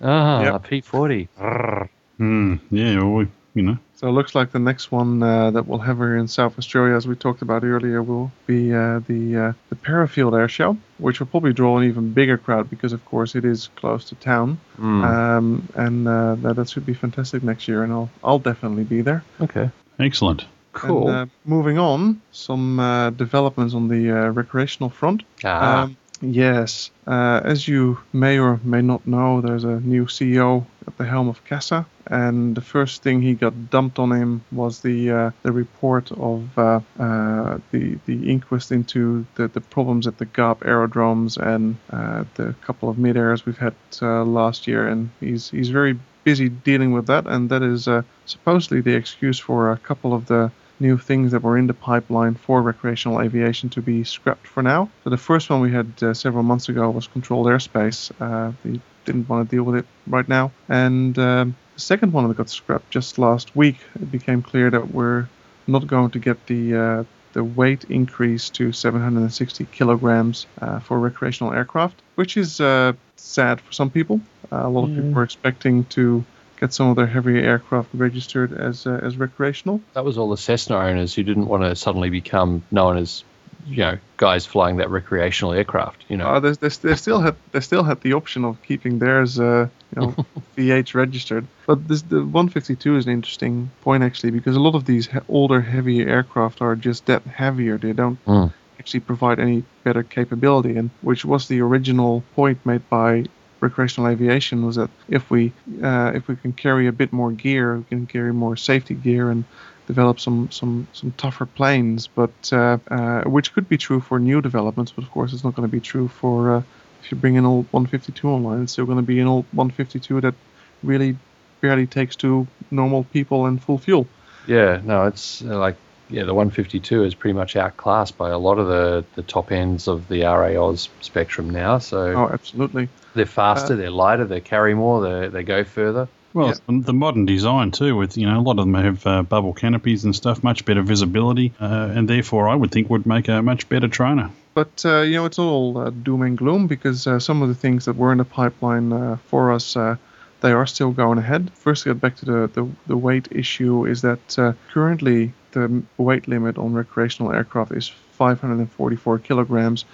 S2: P40. Ah,
S3: Yep.
S2: a P40. Brrr.
S1: Hmm, yeah, well, we, you know.
S3: So it looks like the next one uh, that we'll have here in South Australia, as we talked about earlier, will be uh, the uh, the Parafield Air Show, which will probably draw an even bigger crowd because, of course, it is close to town,
S2: Mm.
S3: um, and uh, that, that should be fantastic next year, and I'll I'll definitely be there.
S2: Okay.
S1: Excellent.
S2: Cool.
S3: And, uh, moving on, some uh, developments on the uh, recreational front.
S2: ah.
S3: Um, yes, uh, as you may or may not know, there's a new CEO at the helm of CASA, and the first thing he got dumped on him was the uh, the report of uh, uh, the the inquest into the, the problems at the GAAP aerodromes and uh, the couple of mid-airs we've had uh, last year, and he's he's very busy dealing with that, and that is supposedly the excuse for a couple of the new things that were in the pipeline for recreational aviation to be scrapped for now. So the first one we had uh, several months ago was controlled airspace. Uh, we didn't want to deal with it right now. And um, the second one that got scrapped just last week, it became clear that we're not going to get the uh, the weight increase to 760 kilograms uh, for recreational aircraft, which is uh, sad for some people. Uh, a lot of people were expecting to get some of their heavier aircraft registered as uh, as recreational.
S2: that was all the Cessna owners who didn't want to suddenly become known as, you know, guys flying that recreational aircraft. You know.
S3: Uh, they, they, they still had they still had the option of keeping theirs, uh, you know, VH registered. But this the 152 is an interesting point actually because a lot of these he- older, heavier aircraft are just that heavier. They don't
S2: Mm.
S3: actually provide any better capability, and which was the original point made by recreational aviation was that if we uh, if we can carry a bit more gear, we can carry more safety gear and develop some some some tougher planes. But uh, uh, which could be true for new developments, but of course it's not going to be true for uh, if you bring an old 152 online. It's still going to be an old 152 that really barely takes two normal people and full fuel.
S2: Yeah, no, it's uh, like yeah, the 152 is pretty much outclassed by a lot of the, the top ends of the RA-Aus spectrum now. So
S3: Oh, absolutely.
S2: they're faster,
S3: uh,
S2: they're lighter, they carry more, they they go further.
S1: Well, the modern design too, with you know a lot of them have uh, bubble canopies and stuff, much better visibility, uh, and therefore I would think would make a much better trainer.
S3: But uh, you know, it's all uh, doom and gloom because uh, some of the things that were in the pipeline uh, for us, uh, they are still going ahead. First, to get back to the, the, the weight issue, is that uh, currently the weight limit on recreational aircraft is 544 kilograms,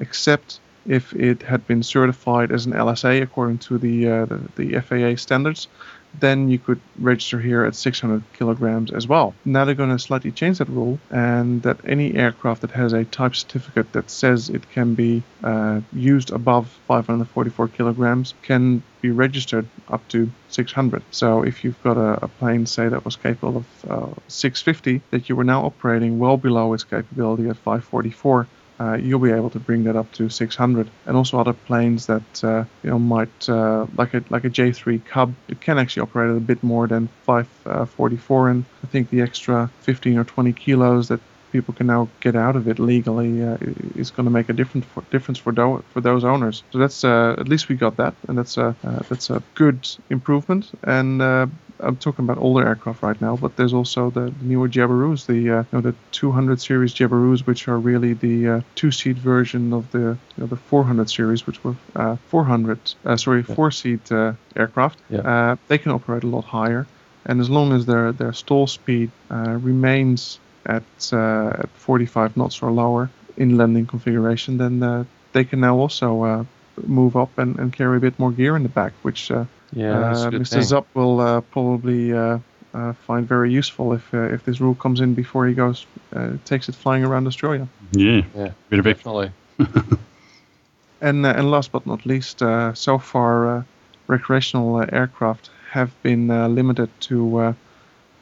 S3: except if it had been certified as an LSA according to the uh, the, the FAA standards. Then you could register here at 600 kilograms as well. Now they're going to slightly change that rule, and that any aircraft that has a type certificate that says it can be uh, used above 544 kilograms can be registered up to 600. So if you've got a, a plane, say that was capable of uh, 650, that you were now operating well below its capability at 544, uh, you'll be able to bring that up to 600. And also other planes that uh, you know might uh, like a like a J3 Cub, it can actually operate at a bit more than 544. And I think the extra 15 or 20 kilos that people can now get out of it legally uh, is going to make a different for, difference for those for those owners. So that's uh, at least we got that, and that's a uh, that's a good improvement. And uh, I'm talking about older aircraft right now, but there's also the, the newer Jabirus, the uh, you know the 200 series Jabirus, which are really the uh, two-seat version of the you know, the 400 series, which were uh, 400 uh, sorry four-seat uh, aircraft.
S2: Yeah.
S3: Uh, they can operate a lot higher, and as long as their their stall speed uh, remains at uh, at 45 knots or lower in landing configuration, then uh, they can now also uh, move up and, and carry a bit more gear in the back, which uh,
S2: Yeah,
S3: uh, Mr.
S2: thing.
S3: Zup will uh, probably uh, uh, find very useful if uh, if this rule comes in before he goes uh, takes it flying around Australia.
S1: Yeah,
S2: Yeah,
S1: bit of ex-
S2: definitely.
S3: And uh, and last but not least, uh, so far uh, recreational uh, aircraft have been uh, limited to uh,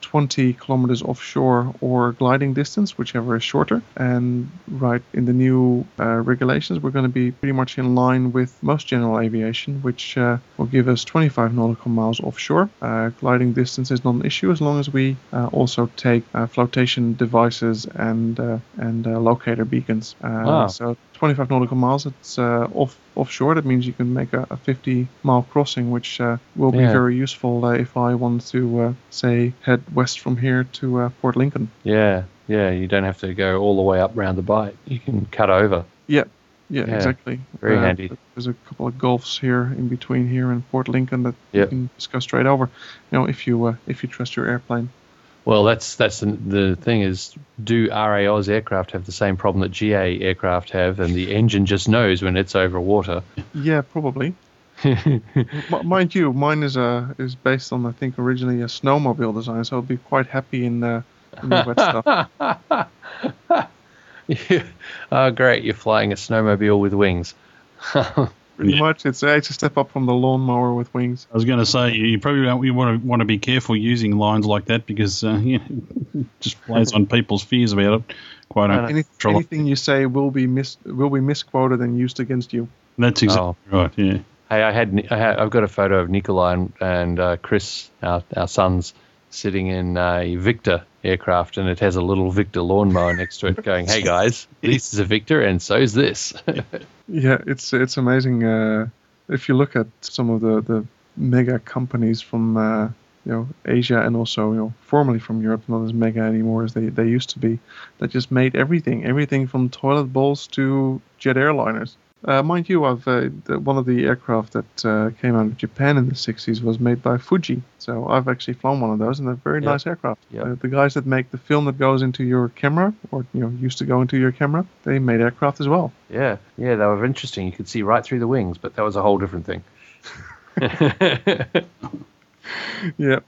S3: 20 kilometers offshore or gliding distance, whichever is shorter. And right in the new uh, regulations, we're going to be pretty much in line with most general aviation, which uh, will give us 25 nautical miles offshore. Uh, gliding distance is not an issue as long as we uh, also take uh, flotation devices and uh, and uh, locator beacons. Uh,
S2: Wow.
S3: So 25 nautical miles. It's uh, off offshore. That means you can make a, a 50 mile crossing, which uh, will be
S2: Yeah.
S3: very useful uh, if I want to uh, say head west from here to uh, Port Lincoln.
S2: Yeah, yeah. You don't have to go all the way up round the bight. You can cut over.
S3: Yeah, yeah,
S2: Yeah,
S3: exactly.
S2: very
S3: Uh,
S2: handy.
S3: There's a couple of gulfs here in between here and Port Lincoln that you can just go straight over. You know, if you uh, if you trust your airplane.
S2: Well, that's that's the, the thing is, do RA-Aus aircraft have the same problem that GA aircraft have, and the engine just knows when it's over water?
S3: Yeah, probably. M- mind you, mine is uh, is based on I think originally a snowmobile design, so I'll be quite happy in, uh, in the wet stuff.
S2: oh, great! You're flying a snowmobile with wings.
S3: Pretty
S1: Yeah.
S3: much, it's, uh, it's a step up from the lawnmower with wings.
S1: I was going to say you probably don't, you want to want to be careful using lines like that because uh, yeah, it just plays on people's fears about it. Quite
S2: Uh,
S3: Any, anything you say will be mis will be misquoted and used against you.
S1: That's exactly
S2: Oh.
S1: right. Yeah.
S2: Hey, I had, I had I've got a photo of Nikolai and, and uh, Chris, our, our sons, sitting in a Victa aircraft, and it has a little Victa lawnmower next to it, going, "Hey guys, this is a Victa, and so's this."
S3: Yeah, it's it's amazing. Uh, if you look at some of the, the mega companies from uh, you know Asia and also you know formerly from Europe, not as mega anymore as they, they used to be, that just made everything, everything from toilet bowls to jet airliners. Uh, mind you, I've uh, the, one of the aircraft that uh, came out of Japan in the 60s was made by Fuji, so I've actually flown one of those, and they're very
S2: Yeah.
S3: nice aircraft.
S2: Yeah.
S3: Uh, the guys that make the film that goes into your camera, or you know, used to go into your camera, they made aircraft as well.
S2: yeah, yeah, they were interesting. You could see right through the wings, but that was a whole different thing.
S3: yeah.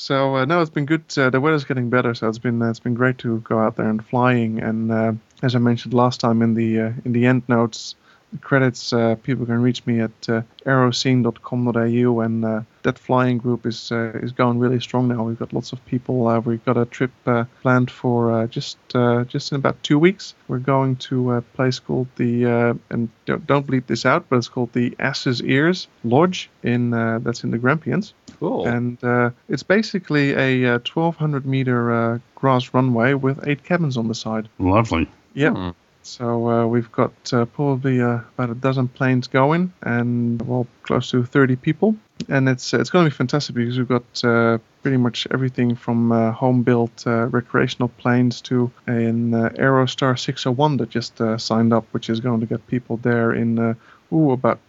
S3: So uh, no, it's been good. Uh, the weather's getting better, so it's been uh, it's been great to go out there and flying. And uh, as I mentioned last time in the uh, in the end notes, the credits uh, people can reach me at aeroscene.com.au, and that flying group is uh, is going really strong now. We've got lots of people. Uh, we've got a trip uh, planned for uh, just uh, just in about two weeks. We're going to a place called the uh, and don't, don't bleep this out, but it's called the Ass's Ears Lodge in uh, that's in the Grampians
S2: Cool.
S3: and uh, it's basically a uh, 1200 meter uh, grass runway with eight cabins on the side.
S1: Lovely.
S3: Yeah.
S2: Hmm.
S3: So uh, we've got uh, probably uh, about a dozen planes going, and well, close to 30 people. And it's uh, it's going to be fantastic because we've got uh, pretty much everything from uh, home-built uh, recreational planes to an uh, Aerostar 601 that just uh, signed up, which is going to get people there in ooh about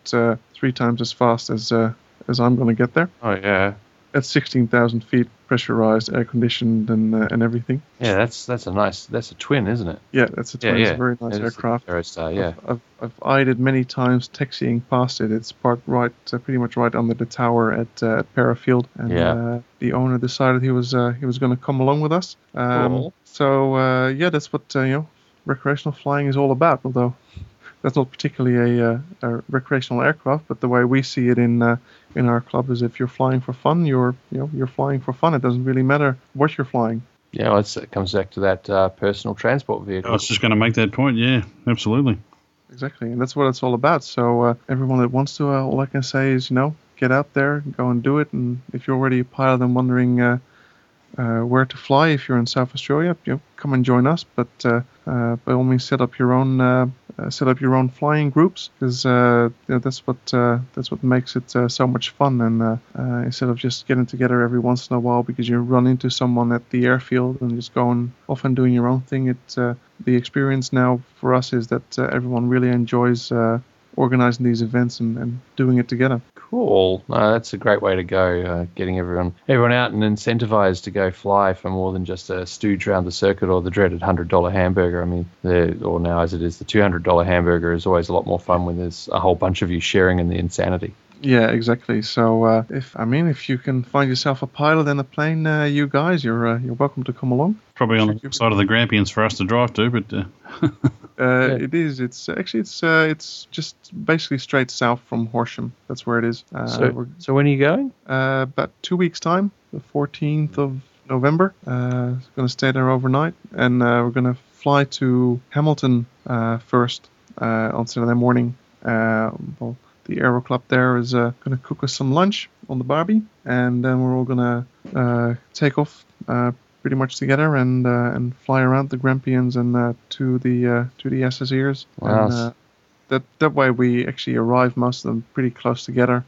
S3: three times as fast as as I'm going to get there.
S2: Oh yeah,
S3: at 16,000 feet, pressurized, air conditioned, and uh, and everything.
S2: yeah. That's that's a nice. That's a twin, isn't it?
S3: Yeah, that's a,
S2: Yeah,
S3: twin. It's a very nice
S2: It
S3: aircraft.
S2: Aerostar, yeah.
S3: I've, I've, I've eyed it many times, taxiing past it. It's parked right, uh, pretty much right under the tower at uh, at Parafield, and
S2: Yeah.
S3: uh, the owner decided he was uh, he was going to come along with us. Um,
S2: Cool.
S3: So uh, yeah, that's what uh, you know, recreational flying is all about. Although that's not particularly a, uh, a recreational aircraft, but the way we see it in uh, in our club is if you're flying for fun, you're you know you're flying for fun. It doesn't really matter what you're flying.
S2: Yeah, well, it's, it comes back to that uh, personal transport vehicle.
S1: I was just going to make that point. Yeah, absolutely.
S3: Exactly, and that's what it's all about. So uh, everyone that wants to, uh, all I can say is, you know, get out there, go and do it. And if you're already a pilot and wondering, uh, uh, where to fly if you're in South Australia, you know, come and join us. But uh, uh, by all means, set up your own set up your own flying groups because uh, that's what uh, that's what makes it uh, so much fun. And uh, uh, instead of just getting together every once in a while because you run into someone at the airfield and just going off and doing your own thing, it uh, the experience now for us is that uh, everyone really enjoys uh, organizing these events and, and doing it together.
S2: Cool. No, that's a great way to go. Uh, getting everyone everyone out and incentivized to go fly for more than just a stooge around the circuit or the dreaded hundred dollar hamburger. I mean, the, or now as it is, the two hundred dollar hamburger is always a lot more fun when there's a whole bunch of you sharing in the insanity.
S3: Yeah, exactly. So uh, if I mean, if you can find yourself a pilot in a plane, uh, you guys, you're uh, you're welcome to come along.
S1: Probably on the side of the Grampians for us to drive to, but uh,
S3: Uh, It is. It's actually it's uh, it's just basically straight south from Horsham. That's where it is. Uh,
S2: so, so when are you going?
S3: uh, about two weeks time, the 14th of November. Uh, going to stay there overnight, and uh, we're going to fly to Hamilton uh, first uh, on Saturday morning. Uh, well, the Aero Club there is uh, going to cook us some lunch on the barbie, and then we're all going to uh, take off uh, pretty much together and uh, and fly around the Grampians and uh, to the uh, to the SSEers.
S2: Wow.
S3: And, uh, that that way we actually arrive most of them pretty close together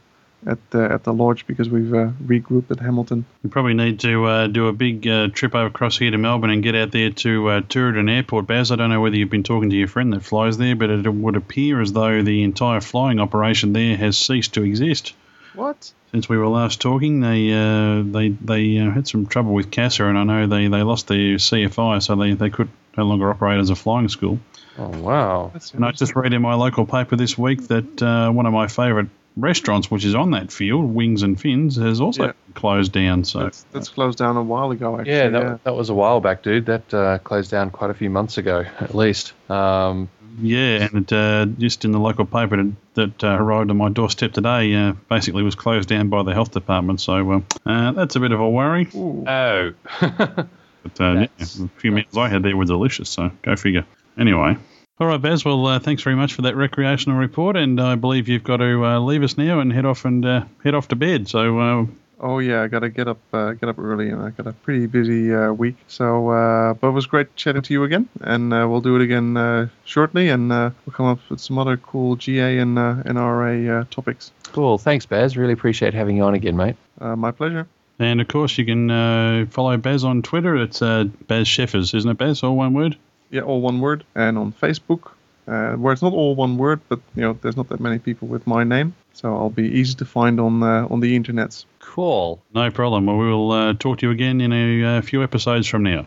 S3: at the at the lodge because we've uh, regrouped at Hamilton.
S1: we probably need to uh, do a big uh, trip over across here to Melbourne and get out there to uh, Turin Airport. Baz, I don't know whether you've been talking to your friend that flies there, but it would appear as though the entire flying operation there has ceased to exist.
S3: What?
S1: Since we were last talking, they uh, they they uh, had some trouble with CASA, and I know they, they lost their CFI, so they, they could no longer operate as a flying school.
S2: Oh wow.
S1: And I just read in my local paper this week that uh, one of my favourite restaurants, which is on that field, Wings and Fins, has also
S3: Yeah.
S1: closed down. So
S3: That's, that's closed down a while ago. Actually.
S2: Yeah, that, that was a while back, dude. That uh, closed down quite a few months ago, at least. Um,
S1: yeah, and it, uh, just in the local paper that, that uh, arrived on my doorstep today, uh, basically was closed down by the health department. So uh, uh, that's a bit of a worry.
S2: oh.
S1: But uh, yeah, a few meals I had there were delicious. So go figure. Anyway. All right, Baz. Well, uh, thanks very much for that recreational report, and I believe you've got to uh, leave us now and head off and uh, head off to bed. So uh,
S3: Oh yeah, I gotta get up, uh, get up early, and I got a pretty busy uh, week. So, uh, but it was great chatting to you again, and uh, we'll do it again uh, shortly, and uh, we'll come up with some other cool GA and uh, NRA uh, topics.
S2: Cool. Thanks, Baz. Really appreciate having you on again, mate.
S3: Uh, my pleasure.
S1: And of course, you can uh, follow Baz on Twitter. It's uh, Baz Sheffers, isn't it, Baz? All one word.
S3: Yeah, all one word, and on Facebook, uh, where it's not all one word, but you know, there's not that many people with my name, so I'll be easy to find on uh, on the internets.
S2: Cool.
S1: No problem. Well, we'll uh, talk to you again in a uh, few episodes from now.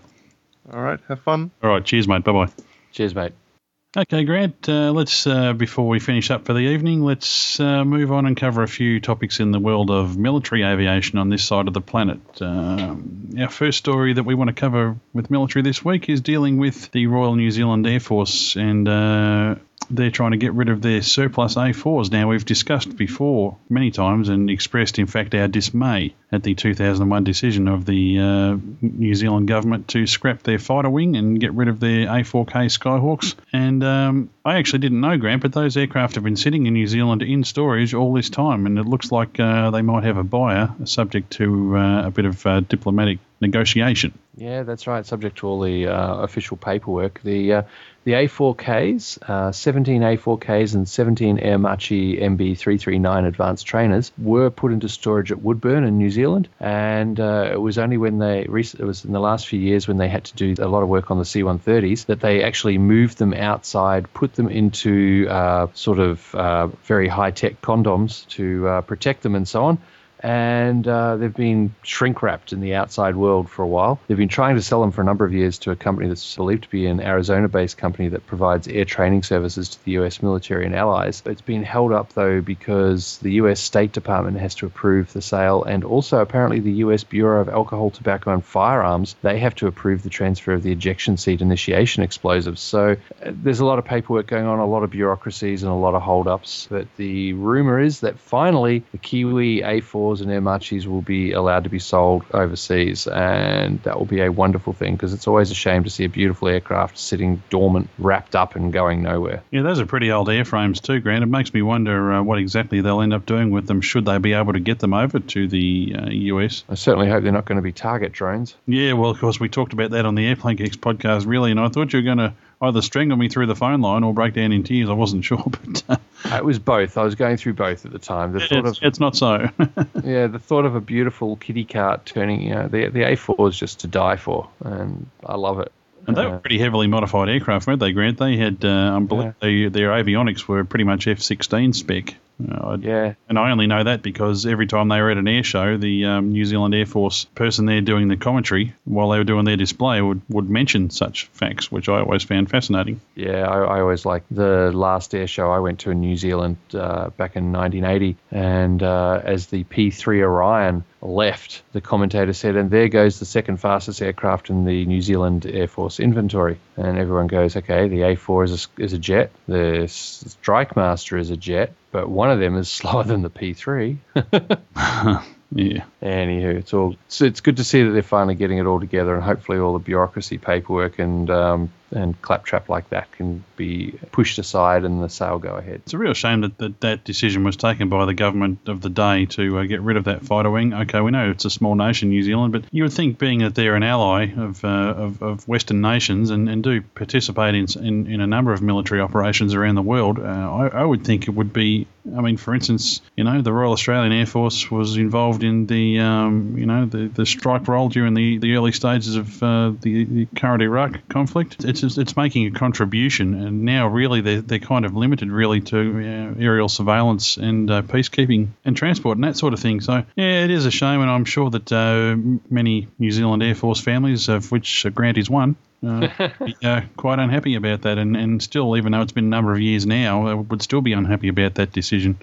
S3: All right, have fun.
S1: All right. Cheers, mate. Bye bye.
S2: Cheers, mate.
S1: Okay, Grant. Uh, let's uh, before we finish up for the evening, let's uh, move on and cover a few topics in the world of military aviation on this side of the planet. Um, our first story that we want to cover with military this week is dealing with the Royal New Zealand Air Force, and uh, they're trying to get rid of their surplus A4s. Now, we've discussed before many times and expressed, in fact, our dismay at the 2001 decision of the uh, New Zealand government to scrap their fighter wing and get rid of their A4K Skyhawks. And um, I actually didn't know, Grant, but those aircraft have been sitting in New Zealand in storage all this time, and it looks like uh, they might have a buyer, subject to uh, a bit of uh, diplomatic negotiation.
S2: Yeah, that's right. Subject to all the uh, official paperwork. The uh, the A4Ks, uh, 17 A4Ks and 17 Aermacchi MB339 advanced trainers were put into storage at Woodbourne in New Zealand, and uh, it was only when they it was in the last few years when they had to do a lot of work on the C130s that they actually moved them outside, put them into uh, sort of uh, very high tech condoms to protect them and so on and uh, they've been shrink wrapped in the outside world for a while. They've been trying to sell them for a number of years to a company that's believed to be an Arizona based company that provides air training services to the US military and allies. It's been held up though because the US State Department has to approve the sale, and also apparently the US Bureau of Alcohol, Tobacco, and Firearms they have to approve the transfer of the ejection seat initiation explosives. So uh, there's a lot of paperwork going on, a lot of bureaucracies, and a lot of hold ups. But the rumor is that finally the Kiwi A4 A4s and Aermacchis will be allowed to be sold overseas, and that will be a wonderful thing because it's always a shame to see a beautiful aircraft sitting dormant, wrapped up, and going nowhere.
S1: Yeah, those are pretty old airframes too, Grant. It makes me wonder uh, what exactly they'll end up doing with them. Should they be able to get them over to the uh, US?
S2: I certainly hope they're not going to be target drones.
S1: Yeah, well, of course, we talked about that on the Airplane Geeks podcast, really, and I thought you were going to either strangle me through the phone line or break down in tears. I wasn't sure, but uh,
S2: It was both. I was going through both at the time. The thought
S1: it's,
S2: of
S1: it's not so.
S2: yeah, the thought of a beautiful kitty cart turning, you know, the the A4 is just to die for, and I love it.
S1: And they
S2: Uh,
S1: were pretty heavily modified aircraft, weren't they, Grant? They had, uh, I believe they, their avionics were pretty much F-16 spec. Uh,
S2: yeah,
S1: and I only know that because every time they were at an air show, the um, New Zealand Air Force person there doing the commentary while they were doing their display would, would mention such facts, which I always found fascinating.
S2: Yeah, I, I always like the last air show I went to in New Zealand uh, back in 1980. And uh, as the P3 Orion left, the commentator said, And there goes the second fastest aircraft in the New Zealand Air Force inventory. And everyone goes, Okay, the A4 is a, is a jet, the Strike Master is a jet, but one of them is slower than the P3.
S1: Yeah.
S2: Anywho, it's all it's, it's good to see that they're finally getting it all together, and hopefully all the bureaucracy, paperwork, and um, and claptrap like that can be pushed aside, and the sale go ahead.
S1: It's a real shame that that, that decision was taken by the government of the day to uh, get rid of that fighter wing. Okay, we know it's a small nation, New Zealand, but you would think, being that they're an ally of, uh, of, of Western nations and, and do participate in, in in a number of military operations around the world, uh, I, I would think it would be. I mean, for instance, you know, the Royal Australian Air Force was involved in the um, you know the, the strike role during the, the early stages of uh, the, the current Iraq conflict. It's it's making a contribution, and now really they're, they're kind of limited really to uh, aerial surveillance and uh, peacekeeping and transport and that sort of thing. So yeah, it is a shame, and I'm sure that uh, many New Zealand Air Force families, of which Grant is one. Uh, be, uh, quite unhappy about that, and, and still, even though it's been a number of years now, uh, would still be unhappy about that decision.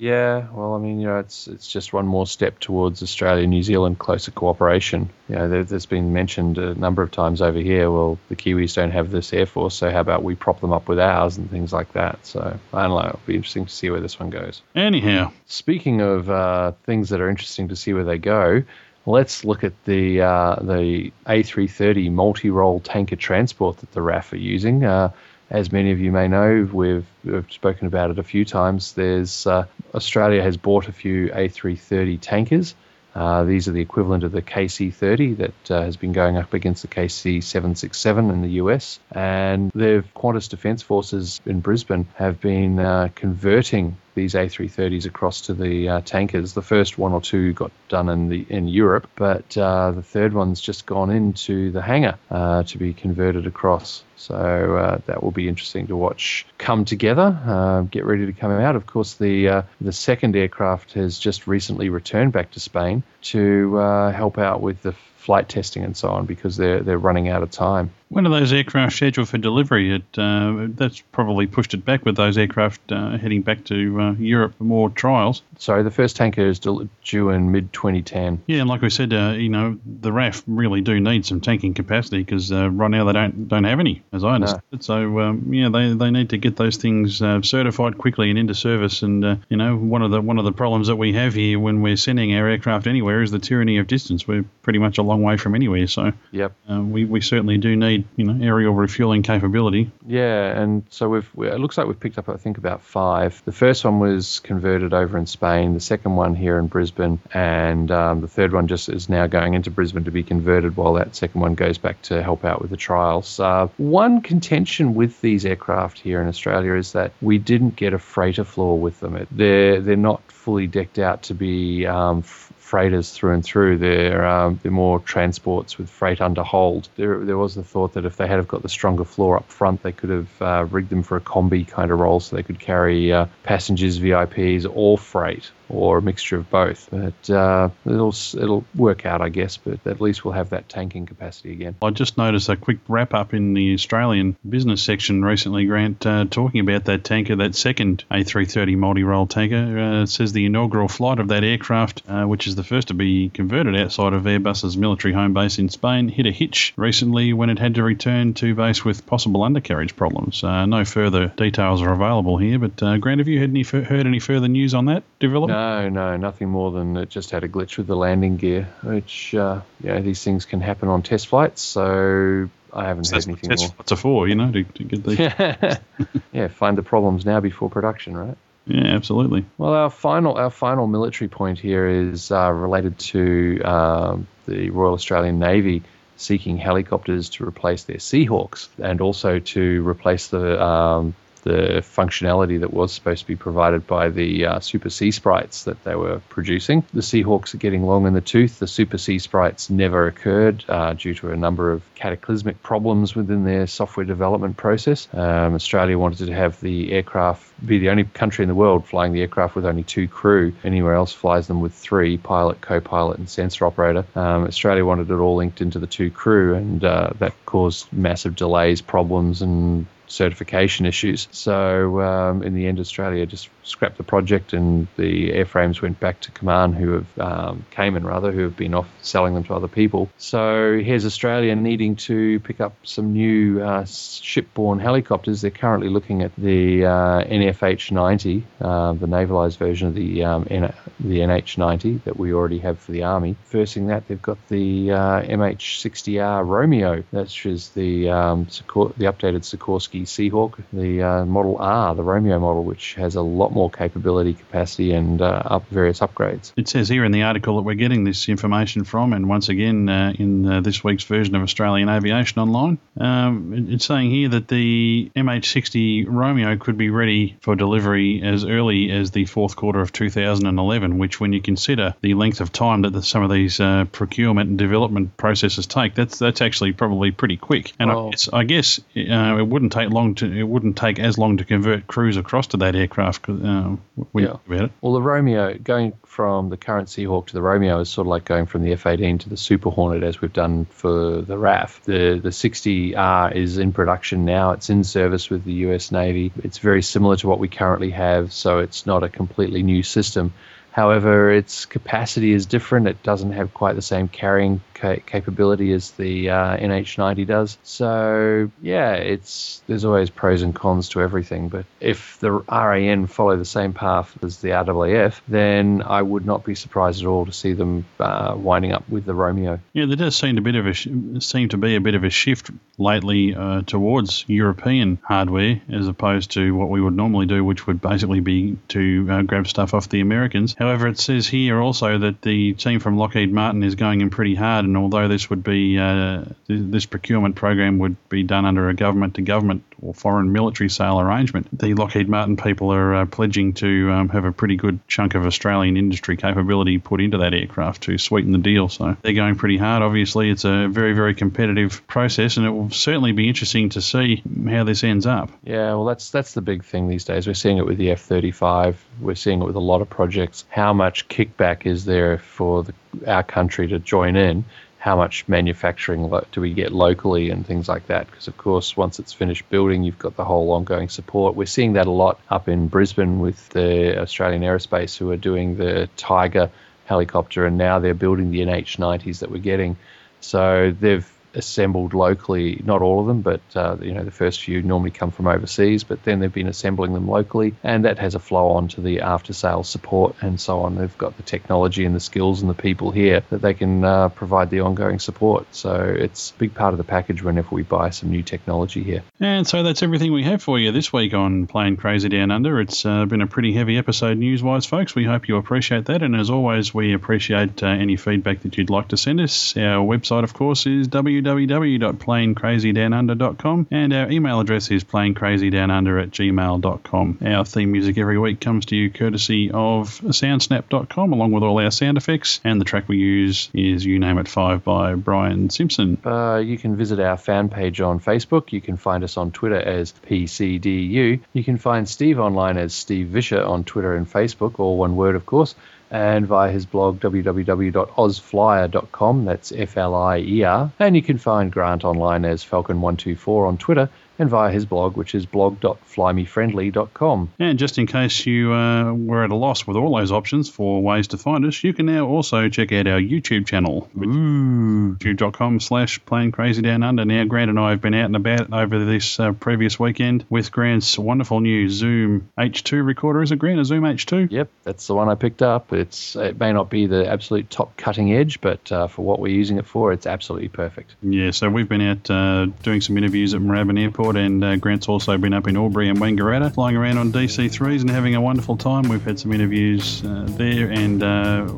S2: Yeah, well, I mean, you know, it's it's just one more step towards Australia New Zealand closer cooperation. You know, there, there's been mentioned a number of times over here. Well, the Kiwis don't have this air force, so how about we prop them up with ours and things like that. So I don't know. It'll be interesting to see where this one goes.
S1: Anyhow,
S2: Speaking of uh, things that are interesting to see where they go, let's look at the uh, the A330 multi-role tanker transport that the RAAF are using. Uh, as many of you may know, we've, we've spoken about it a few times. There's uh, Australia has bought a few A330 tankers. Uh, these are the equivalent of the KC-30 that uh, has been going up against the KC-767 in the US. And the Qantas Defence Forces in Brisbane have been uh, converting these A330s across to the uh, tankers. The first one or two got done in the in Europe, but uh, the third one's just gone into the hangar uh, to be converted across. So uh, that will be interesting to watch come together, uh, get ready to come out. Of course, the uh, the second aircraft has just recently returned back to Spain to help out with the flight testing and so on because they're they're running out of time.
S1: When are those aircraft scheduled for delivery? It, uh, that's probably pushed it back with those aircraft uh, heading back to uh, Europe for more trials.
S2: So the first tanker is due in mid 2010.
S1: Yeah, and like we said, uh, you know, the RAAF really do need some tanking capacity because uh, right now they don't don't have any, as I understand it. So um, yeah, they, they need to get those things uh, certified quickly and into service. And uh, you know, one of the one of the problems that we have here when we're sending our aircraft anywhere is the tyranny of distance. We're pretty much a long way from anywhere, so
S2: Yep.
S1: we we certainly do need you know aerial refueling capability.
S2: Yeah, and so we've we, it looks like we've picked up I think about five. The first one was converted over in Spain. The second one here in Brisbane, and um, the third one just is now going into Brisbane to be converted. While that second one goes back to help out with the trials. Uh, one contention with these aircraft here in Australia is that we didn't get a freighter floor with them. It, they're they're not fully decked out to be um, freighters through and through. They're um, they're more transports with freight under hold. There there was the thought that if they had have got the stronger floor up front, they could have uh, rigged them for a combi kind of role, so they could carry uh, passengers, VIPs, or freight, or a mixture of both. But uh, it'll it'll work out, I guess. But at least we'll have that tanking capacity again.
S1: I just noticed a quick wrap up in the Australian business section recently, Grant, uh, talking about that tanker, that second A330 multi role tanker. Uh, says the inaugural flight of that aircraft, uh, which is the first to be converted outside of Airbus's military home base in Spain, hit a hitch recently when it had to return to base with possible undercarriage problems. Uh, no further details are available here, but uh, Grant, have you heard any, heard any further news on that development?
S2: No, no, no, nothing more than it just had a glitch with the landing gear, which, uh, know, these things can happen on test flights, so I haven't
S1: So
S2: heard
S1: that's
S2: anything
S1: test
S2: more.
S1: are for, you know, to, to get the.
S2: yeah, find the problems now before production, right?
S1: Yeah, absolutely.
S2: Well, our final our final military point here is uh, related to um, the Royal Australian Navy seeking helicopters to replace their Seahawks and also to replace the um, the functionality that was supposed to be provided by the uh, Super Sea Sprites that they were producing. The Seahawks are getting long in the tooth. The Super Sea Sprites never occurred uh, due to a number of cataclysmic problems within their software development process. Um, Australia wanted to have the aircraft be the only country in the world flying the aircraft with only two crew. Anywhere else flies them with three pilot, co pilot, and sensor operator. Um, Australia wanted it all linked into the two crew, and uh, that caused massive delays, problems, and certification issues. So um, in the end, Australia just scrapped the project, and the airframes went back to Command, who have um, Kaman rather, who have been off selling them to other people. So here's Australia needing to pick up some new uh, shipborne helicopters. They're currently looking at the uh, NFH-90, uh, the navalised version of the um, N- the NH-90 that we already have for the army. Versing that, they've got the uh, MH-60R Romeo. That's just the um, Sikor- the updated Sikorsky Seahawk, the uh, Model R, the Romeo model, which has a lot more capability, capacity, and uh, up various upgrades.
S1: It says here in the article that we're getting this information from, and once again uh, in uh, this week's version of Australian Aviation Online, um, it's saying here that the MH60 Romeo could be ready for delivery as early as the fourth quarter of 2011, which, when you consider the length of time that the, some of these uh, procurement and development processes take, that's that's actually probably pretty quick. And I, I guess uh, it wouldn't take long to it wouldn't take as long to convert crews across to that aircraft. Uh, you
S2: Yeah.
S1: about it.
S2: Well, the Romeo, going from the current Seahawk to the Romeo is sort of like going from the F-18 to the Super Hornet, as we've done for the RAAF. The the 60R is in production now. It's in service with the U.S. Navy. It's very similar to what we currently have, so it's not a completely new system. However, its capacity is different. It doesn't have quite the same carrying ca- capability as the uh, NH90 does. So yeah, it's there's always pros and cons to everything. But if the RAN follow the same path as the RAAF, then I would not be surprised at all to see them uh, winding up with the Romeo.
S1: Yeah, there does seem a bit of a sh- seem to be a bit of a shift lately uh, towards European hardware as opposed to what we would normally do, which would basically be to uh, grab stuff off the Americans. However, it says here also that the team from Lockheed Martin is going in pretty hard, and although this would be uh, th- this procurement program would be done under a government to government or foreign military sale arrangement, the Lockheed Martin people are uh, pledging to um, have a pretty good chunk of Australian industry capability put into that aircraft to sweeten the deal. So they're going pretty hard. Obviously, it's a very, very competitive process, and it will certainly be interesting to see how this ends up.
S2: Yeah, well, that's that's the big thing these days. We're seeing it with the F-35. We're seeing it with a lot of projects. How much kickback is there for the, our country to join in? How much manufacturing do we get locally and things like that? Because of course, once it's finished building, you've got the whole ongoing support. We're seeing that a lot up in Brisbane with the Australian Aerospace, who are doing the Tiger helicopter, and now they're building the NH90s that we're getting. So they've assembled locally, not all of them, but uh, you know the first few normally come from overseas, but then they've been assembling them locally, and that has a flow on to the after sales support and so on. They've got the technology and the skills and the people here that they can uh, provide the ongoing support. So it's a big part of the package whenever we buy some new technology here.
S1: And so that's everything we have for you this week on Plane Crazy Down Under. It's uh, been a pretty heavy episode news wise, folks. We hope you appreciate that. And as always, we appreciate uh, any feedback that you'd like to send us. Our website, of course, is www.planecrazydownunder.com and our email address is playingcrazydownunder at gmail.com. Our theme music every week comes to you courtesy of soundsnap.com along with all our sound effects. And the track we use is You Name It 5 by Brian Simpson.
S2: Uh, you can visit our fan page on Facebook. You can find us on Twitter as PCDU. You can find Steve online as Steve Visscher on Twitter and Facebook, all one word, of course, and via his blog www.ozflier.com. That's F L I E R. And you can find Grant online as Falcon124 on Twitter and via his blog, which is blog.flymefriendly.com.
S1: And just in case you uh, were at a loss with all those options for ways to find us, you can now also check out our YouTube channel, youtube.com slash plane crazy down under. Now, Grant and I have been out and about over this uh, previous weekend with Grant's wonderful new Zoom H2 recorder. Is it Grant, a Zoom H2?
S2: Yep, that's the one I picked up. It's It may not be the absolute top cutting edge, but uh, for what we're using it for, it's absolutely perfect.
S1: Yeah, so we've been out uh, doing some interviews at Moorabbin Airport, and uh, Grant's also been up in Albury and Wangaratta, flying around on DC3s and having a wonderful time. We've had some interviews uh, there, and uh,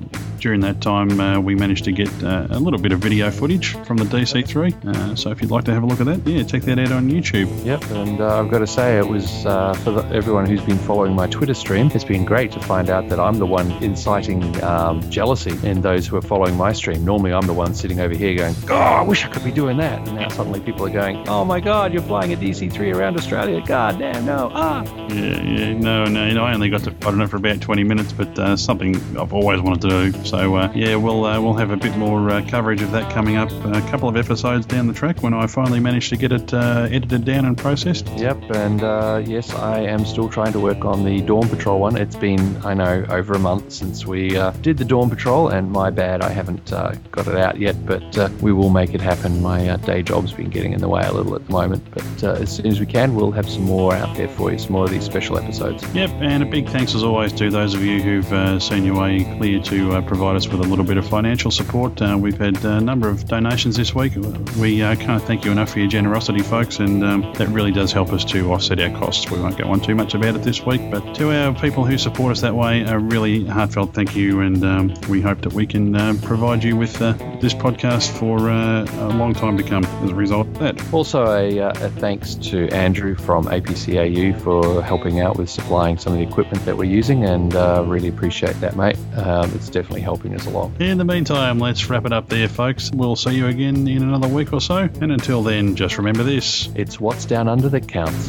S1: during that time, uh, we managed to get uh, a little bit of video footage from the DC3. Uh, so if you'd like to have a look at that, yeah, check that out on YouTube.
S2: Yep, and uh, I've got to say, it was uh, for the, everyone who's been following my Twitter stream, it's been great to find out that I'm the one inciting um, jealousy in those who are following my stream. Normally, I'm the one sitting over here going, "Oh, I wish I could be doing that," and now suddenly people are going, "Oh my God, you're flying a DC-3 around Australia! God damn, no! Ah!"
S1: Yeah, yeah, no, no, you know, I only got to, I don't know, for about 20 minutes, but uh, something I've always wanted to do. So, uh, yeah, we'll uh, we'll have a bit more uh, coverage of that coming up a couple of episodes down the track when I finally manage to get it uh, edited down and processed.
S2: Yep, and uh, yes, I am still trying to work on the Dawn Patrol one. It's been, I know, over a month since we uh, did the Dawn Patrol, and my bad, I haven't uh, got it out yet, but uh, we will make it happen. My uh, day job's been getting in the way a little at the moment, but uh, as soon as we can, we'll have some more out there for you, some more of these special episodes.
S1: Yep, and a big thanks as always to those of you who've uh, seen your way clear to uh, provide us with a little bit of financial support. Uh, we've had a number of donations this week. We uh, can't thank you enough for your generosity, folks, and um, that really does help us to offset our costs. We won't go on too much about it this week, but to our people who support us that way, a really heartfelt thank you, and um, we hope that we can uh, provide you with uh, this podcast for uh, a long time to come as a result of that.
S2: Also, a, a thanks to Andrew from APCAU for helping out with supplying some of the equipment that we're using, and uh, really appreciate that, mate. Um, it's definitely helping us along.
S1: In the meantime, let's wrap it up there, folks. We'll see you again in another week or so, and until then, just remember this
S2: It's what's down under that counts.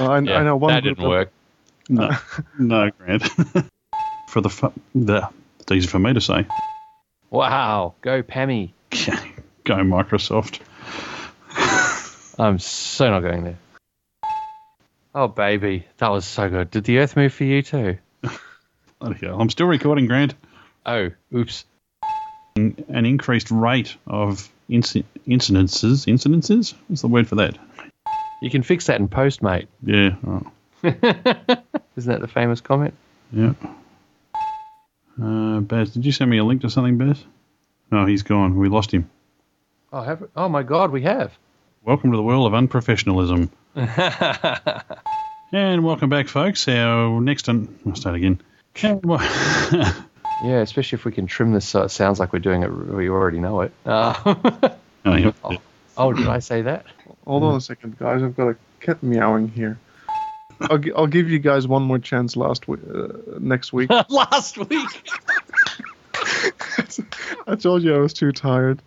S3: Uh, I, I know one
S2: that
S3: group
S2: didn't work.
S1: No, no, Grant. for the, fu- the, it's easy for me to say.
S2: Wow, go Pammy.
S1: Go Microsoft.
S2: I'm so not going there. Oh, baby, that was so good. Did the Earth move for you too?
S1: Bloody hell. I'm still recording, Grant.
S2: Oh, oops.
S1: An increased rate of inci- incidences. Incidences? What's the word for that?
S2: You can fix that in post, mate.
S1: Yeah.
S2: Isn't that the famous comment?
S1: yeah. Uh, Baz, did you send me a link to something, Baz? No, he's gone. We lost him.
S2: Oh, have oh my God, we have.
S1: Welcome to the world of unprofessionalism. And welcome back, folks. Our next one. I'll start again.
S2: Yeah, especially if we can trim this so it sounds like we're doing it. We already know it. Uh,
S1: Oh,
S2: oh, did I say that?
S3: Hold on a second, guys. I've got a cat meowing here. I'll, gi- I'll give you guys one more chance last week, uh, next week.
S2: Last week.
S3: I told you I was too tired.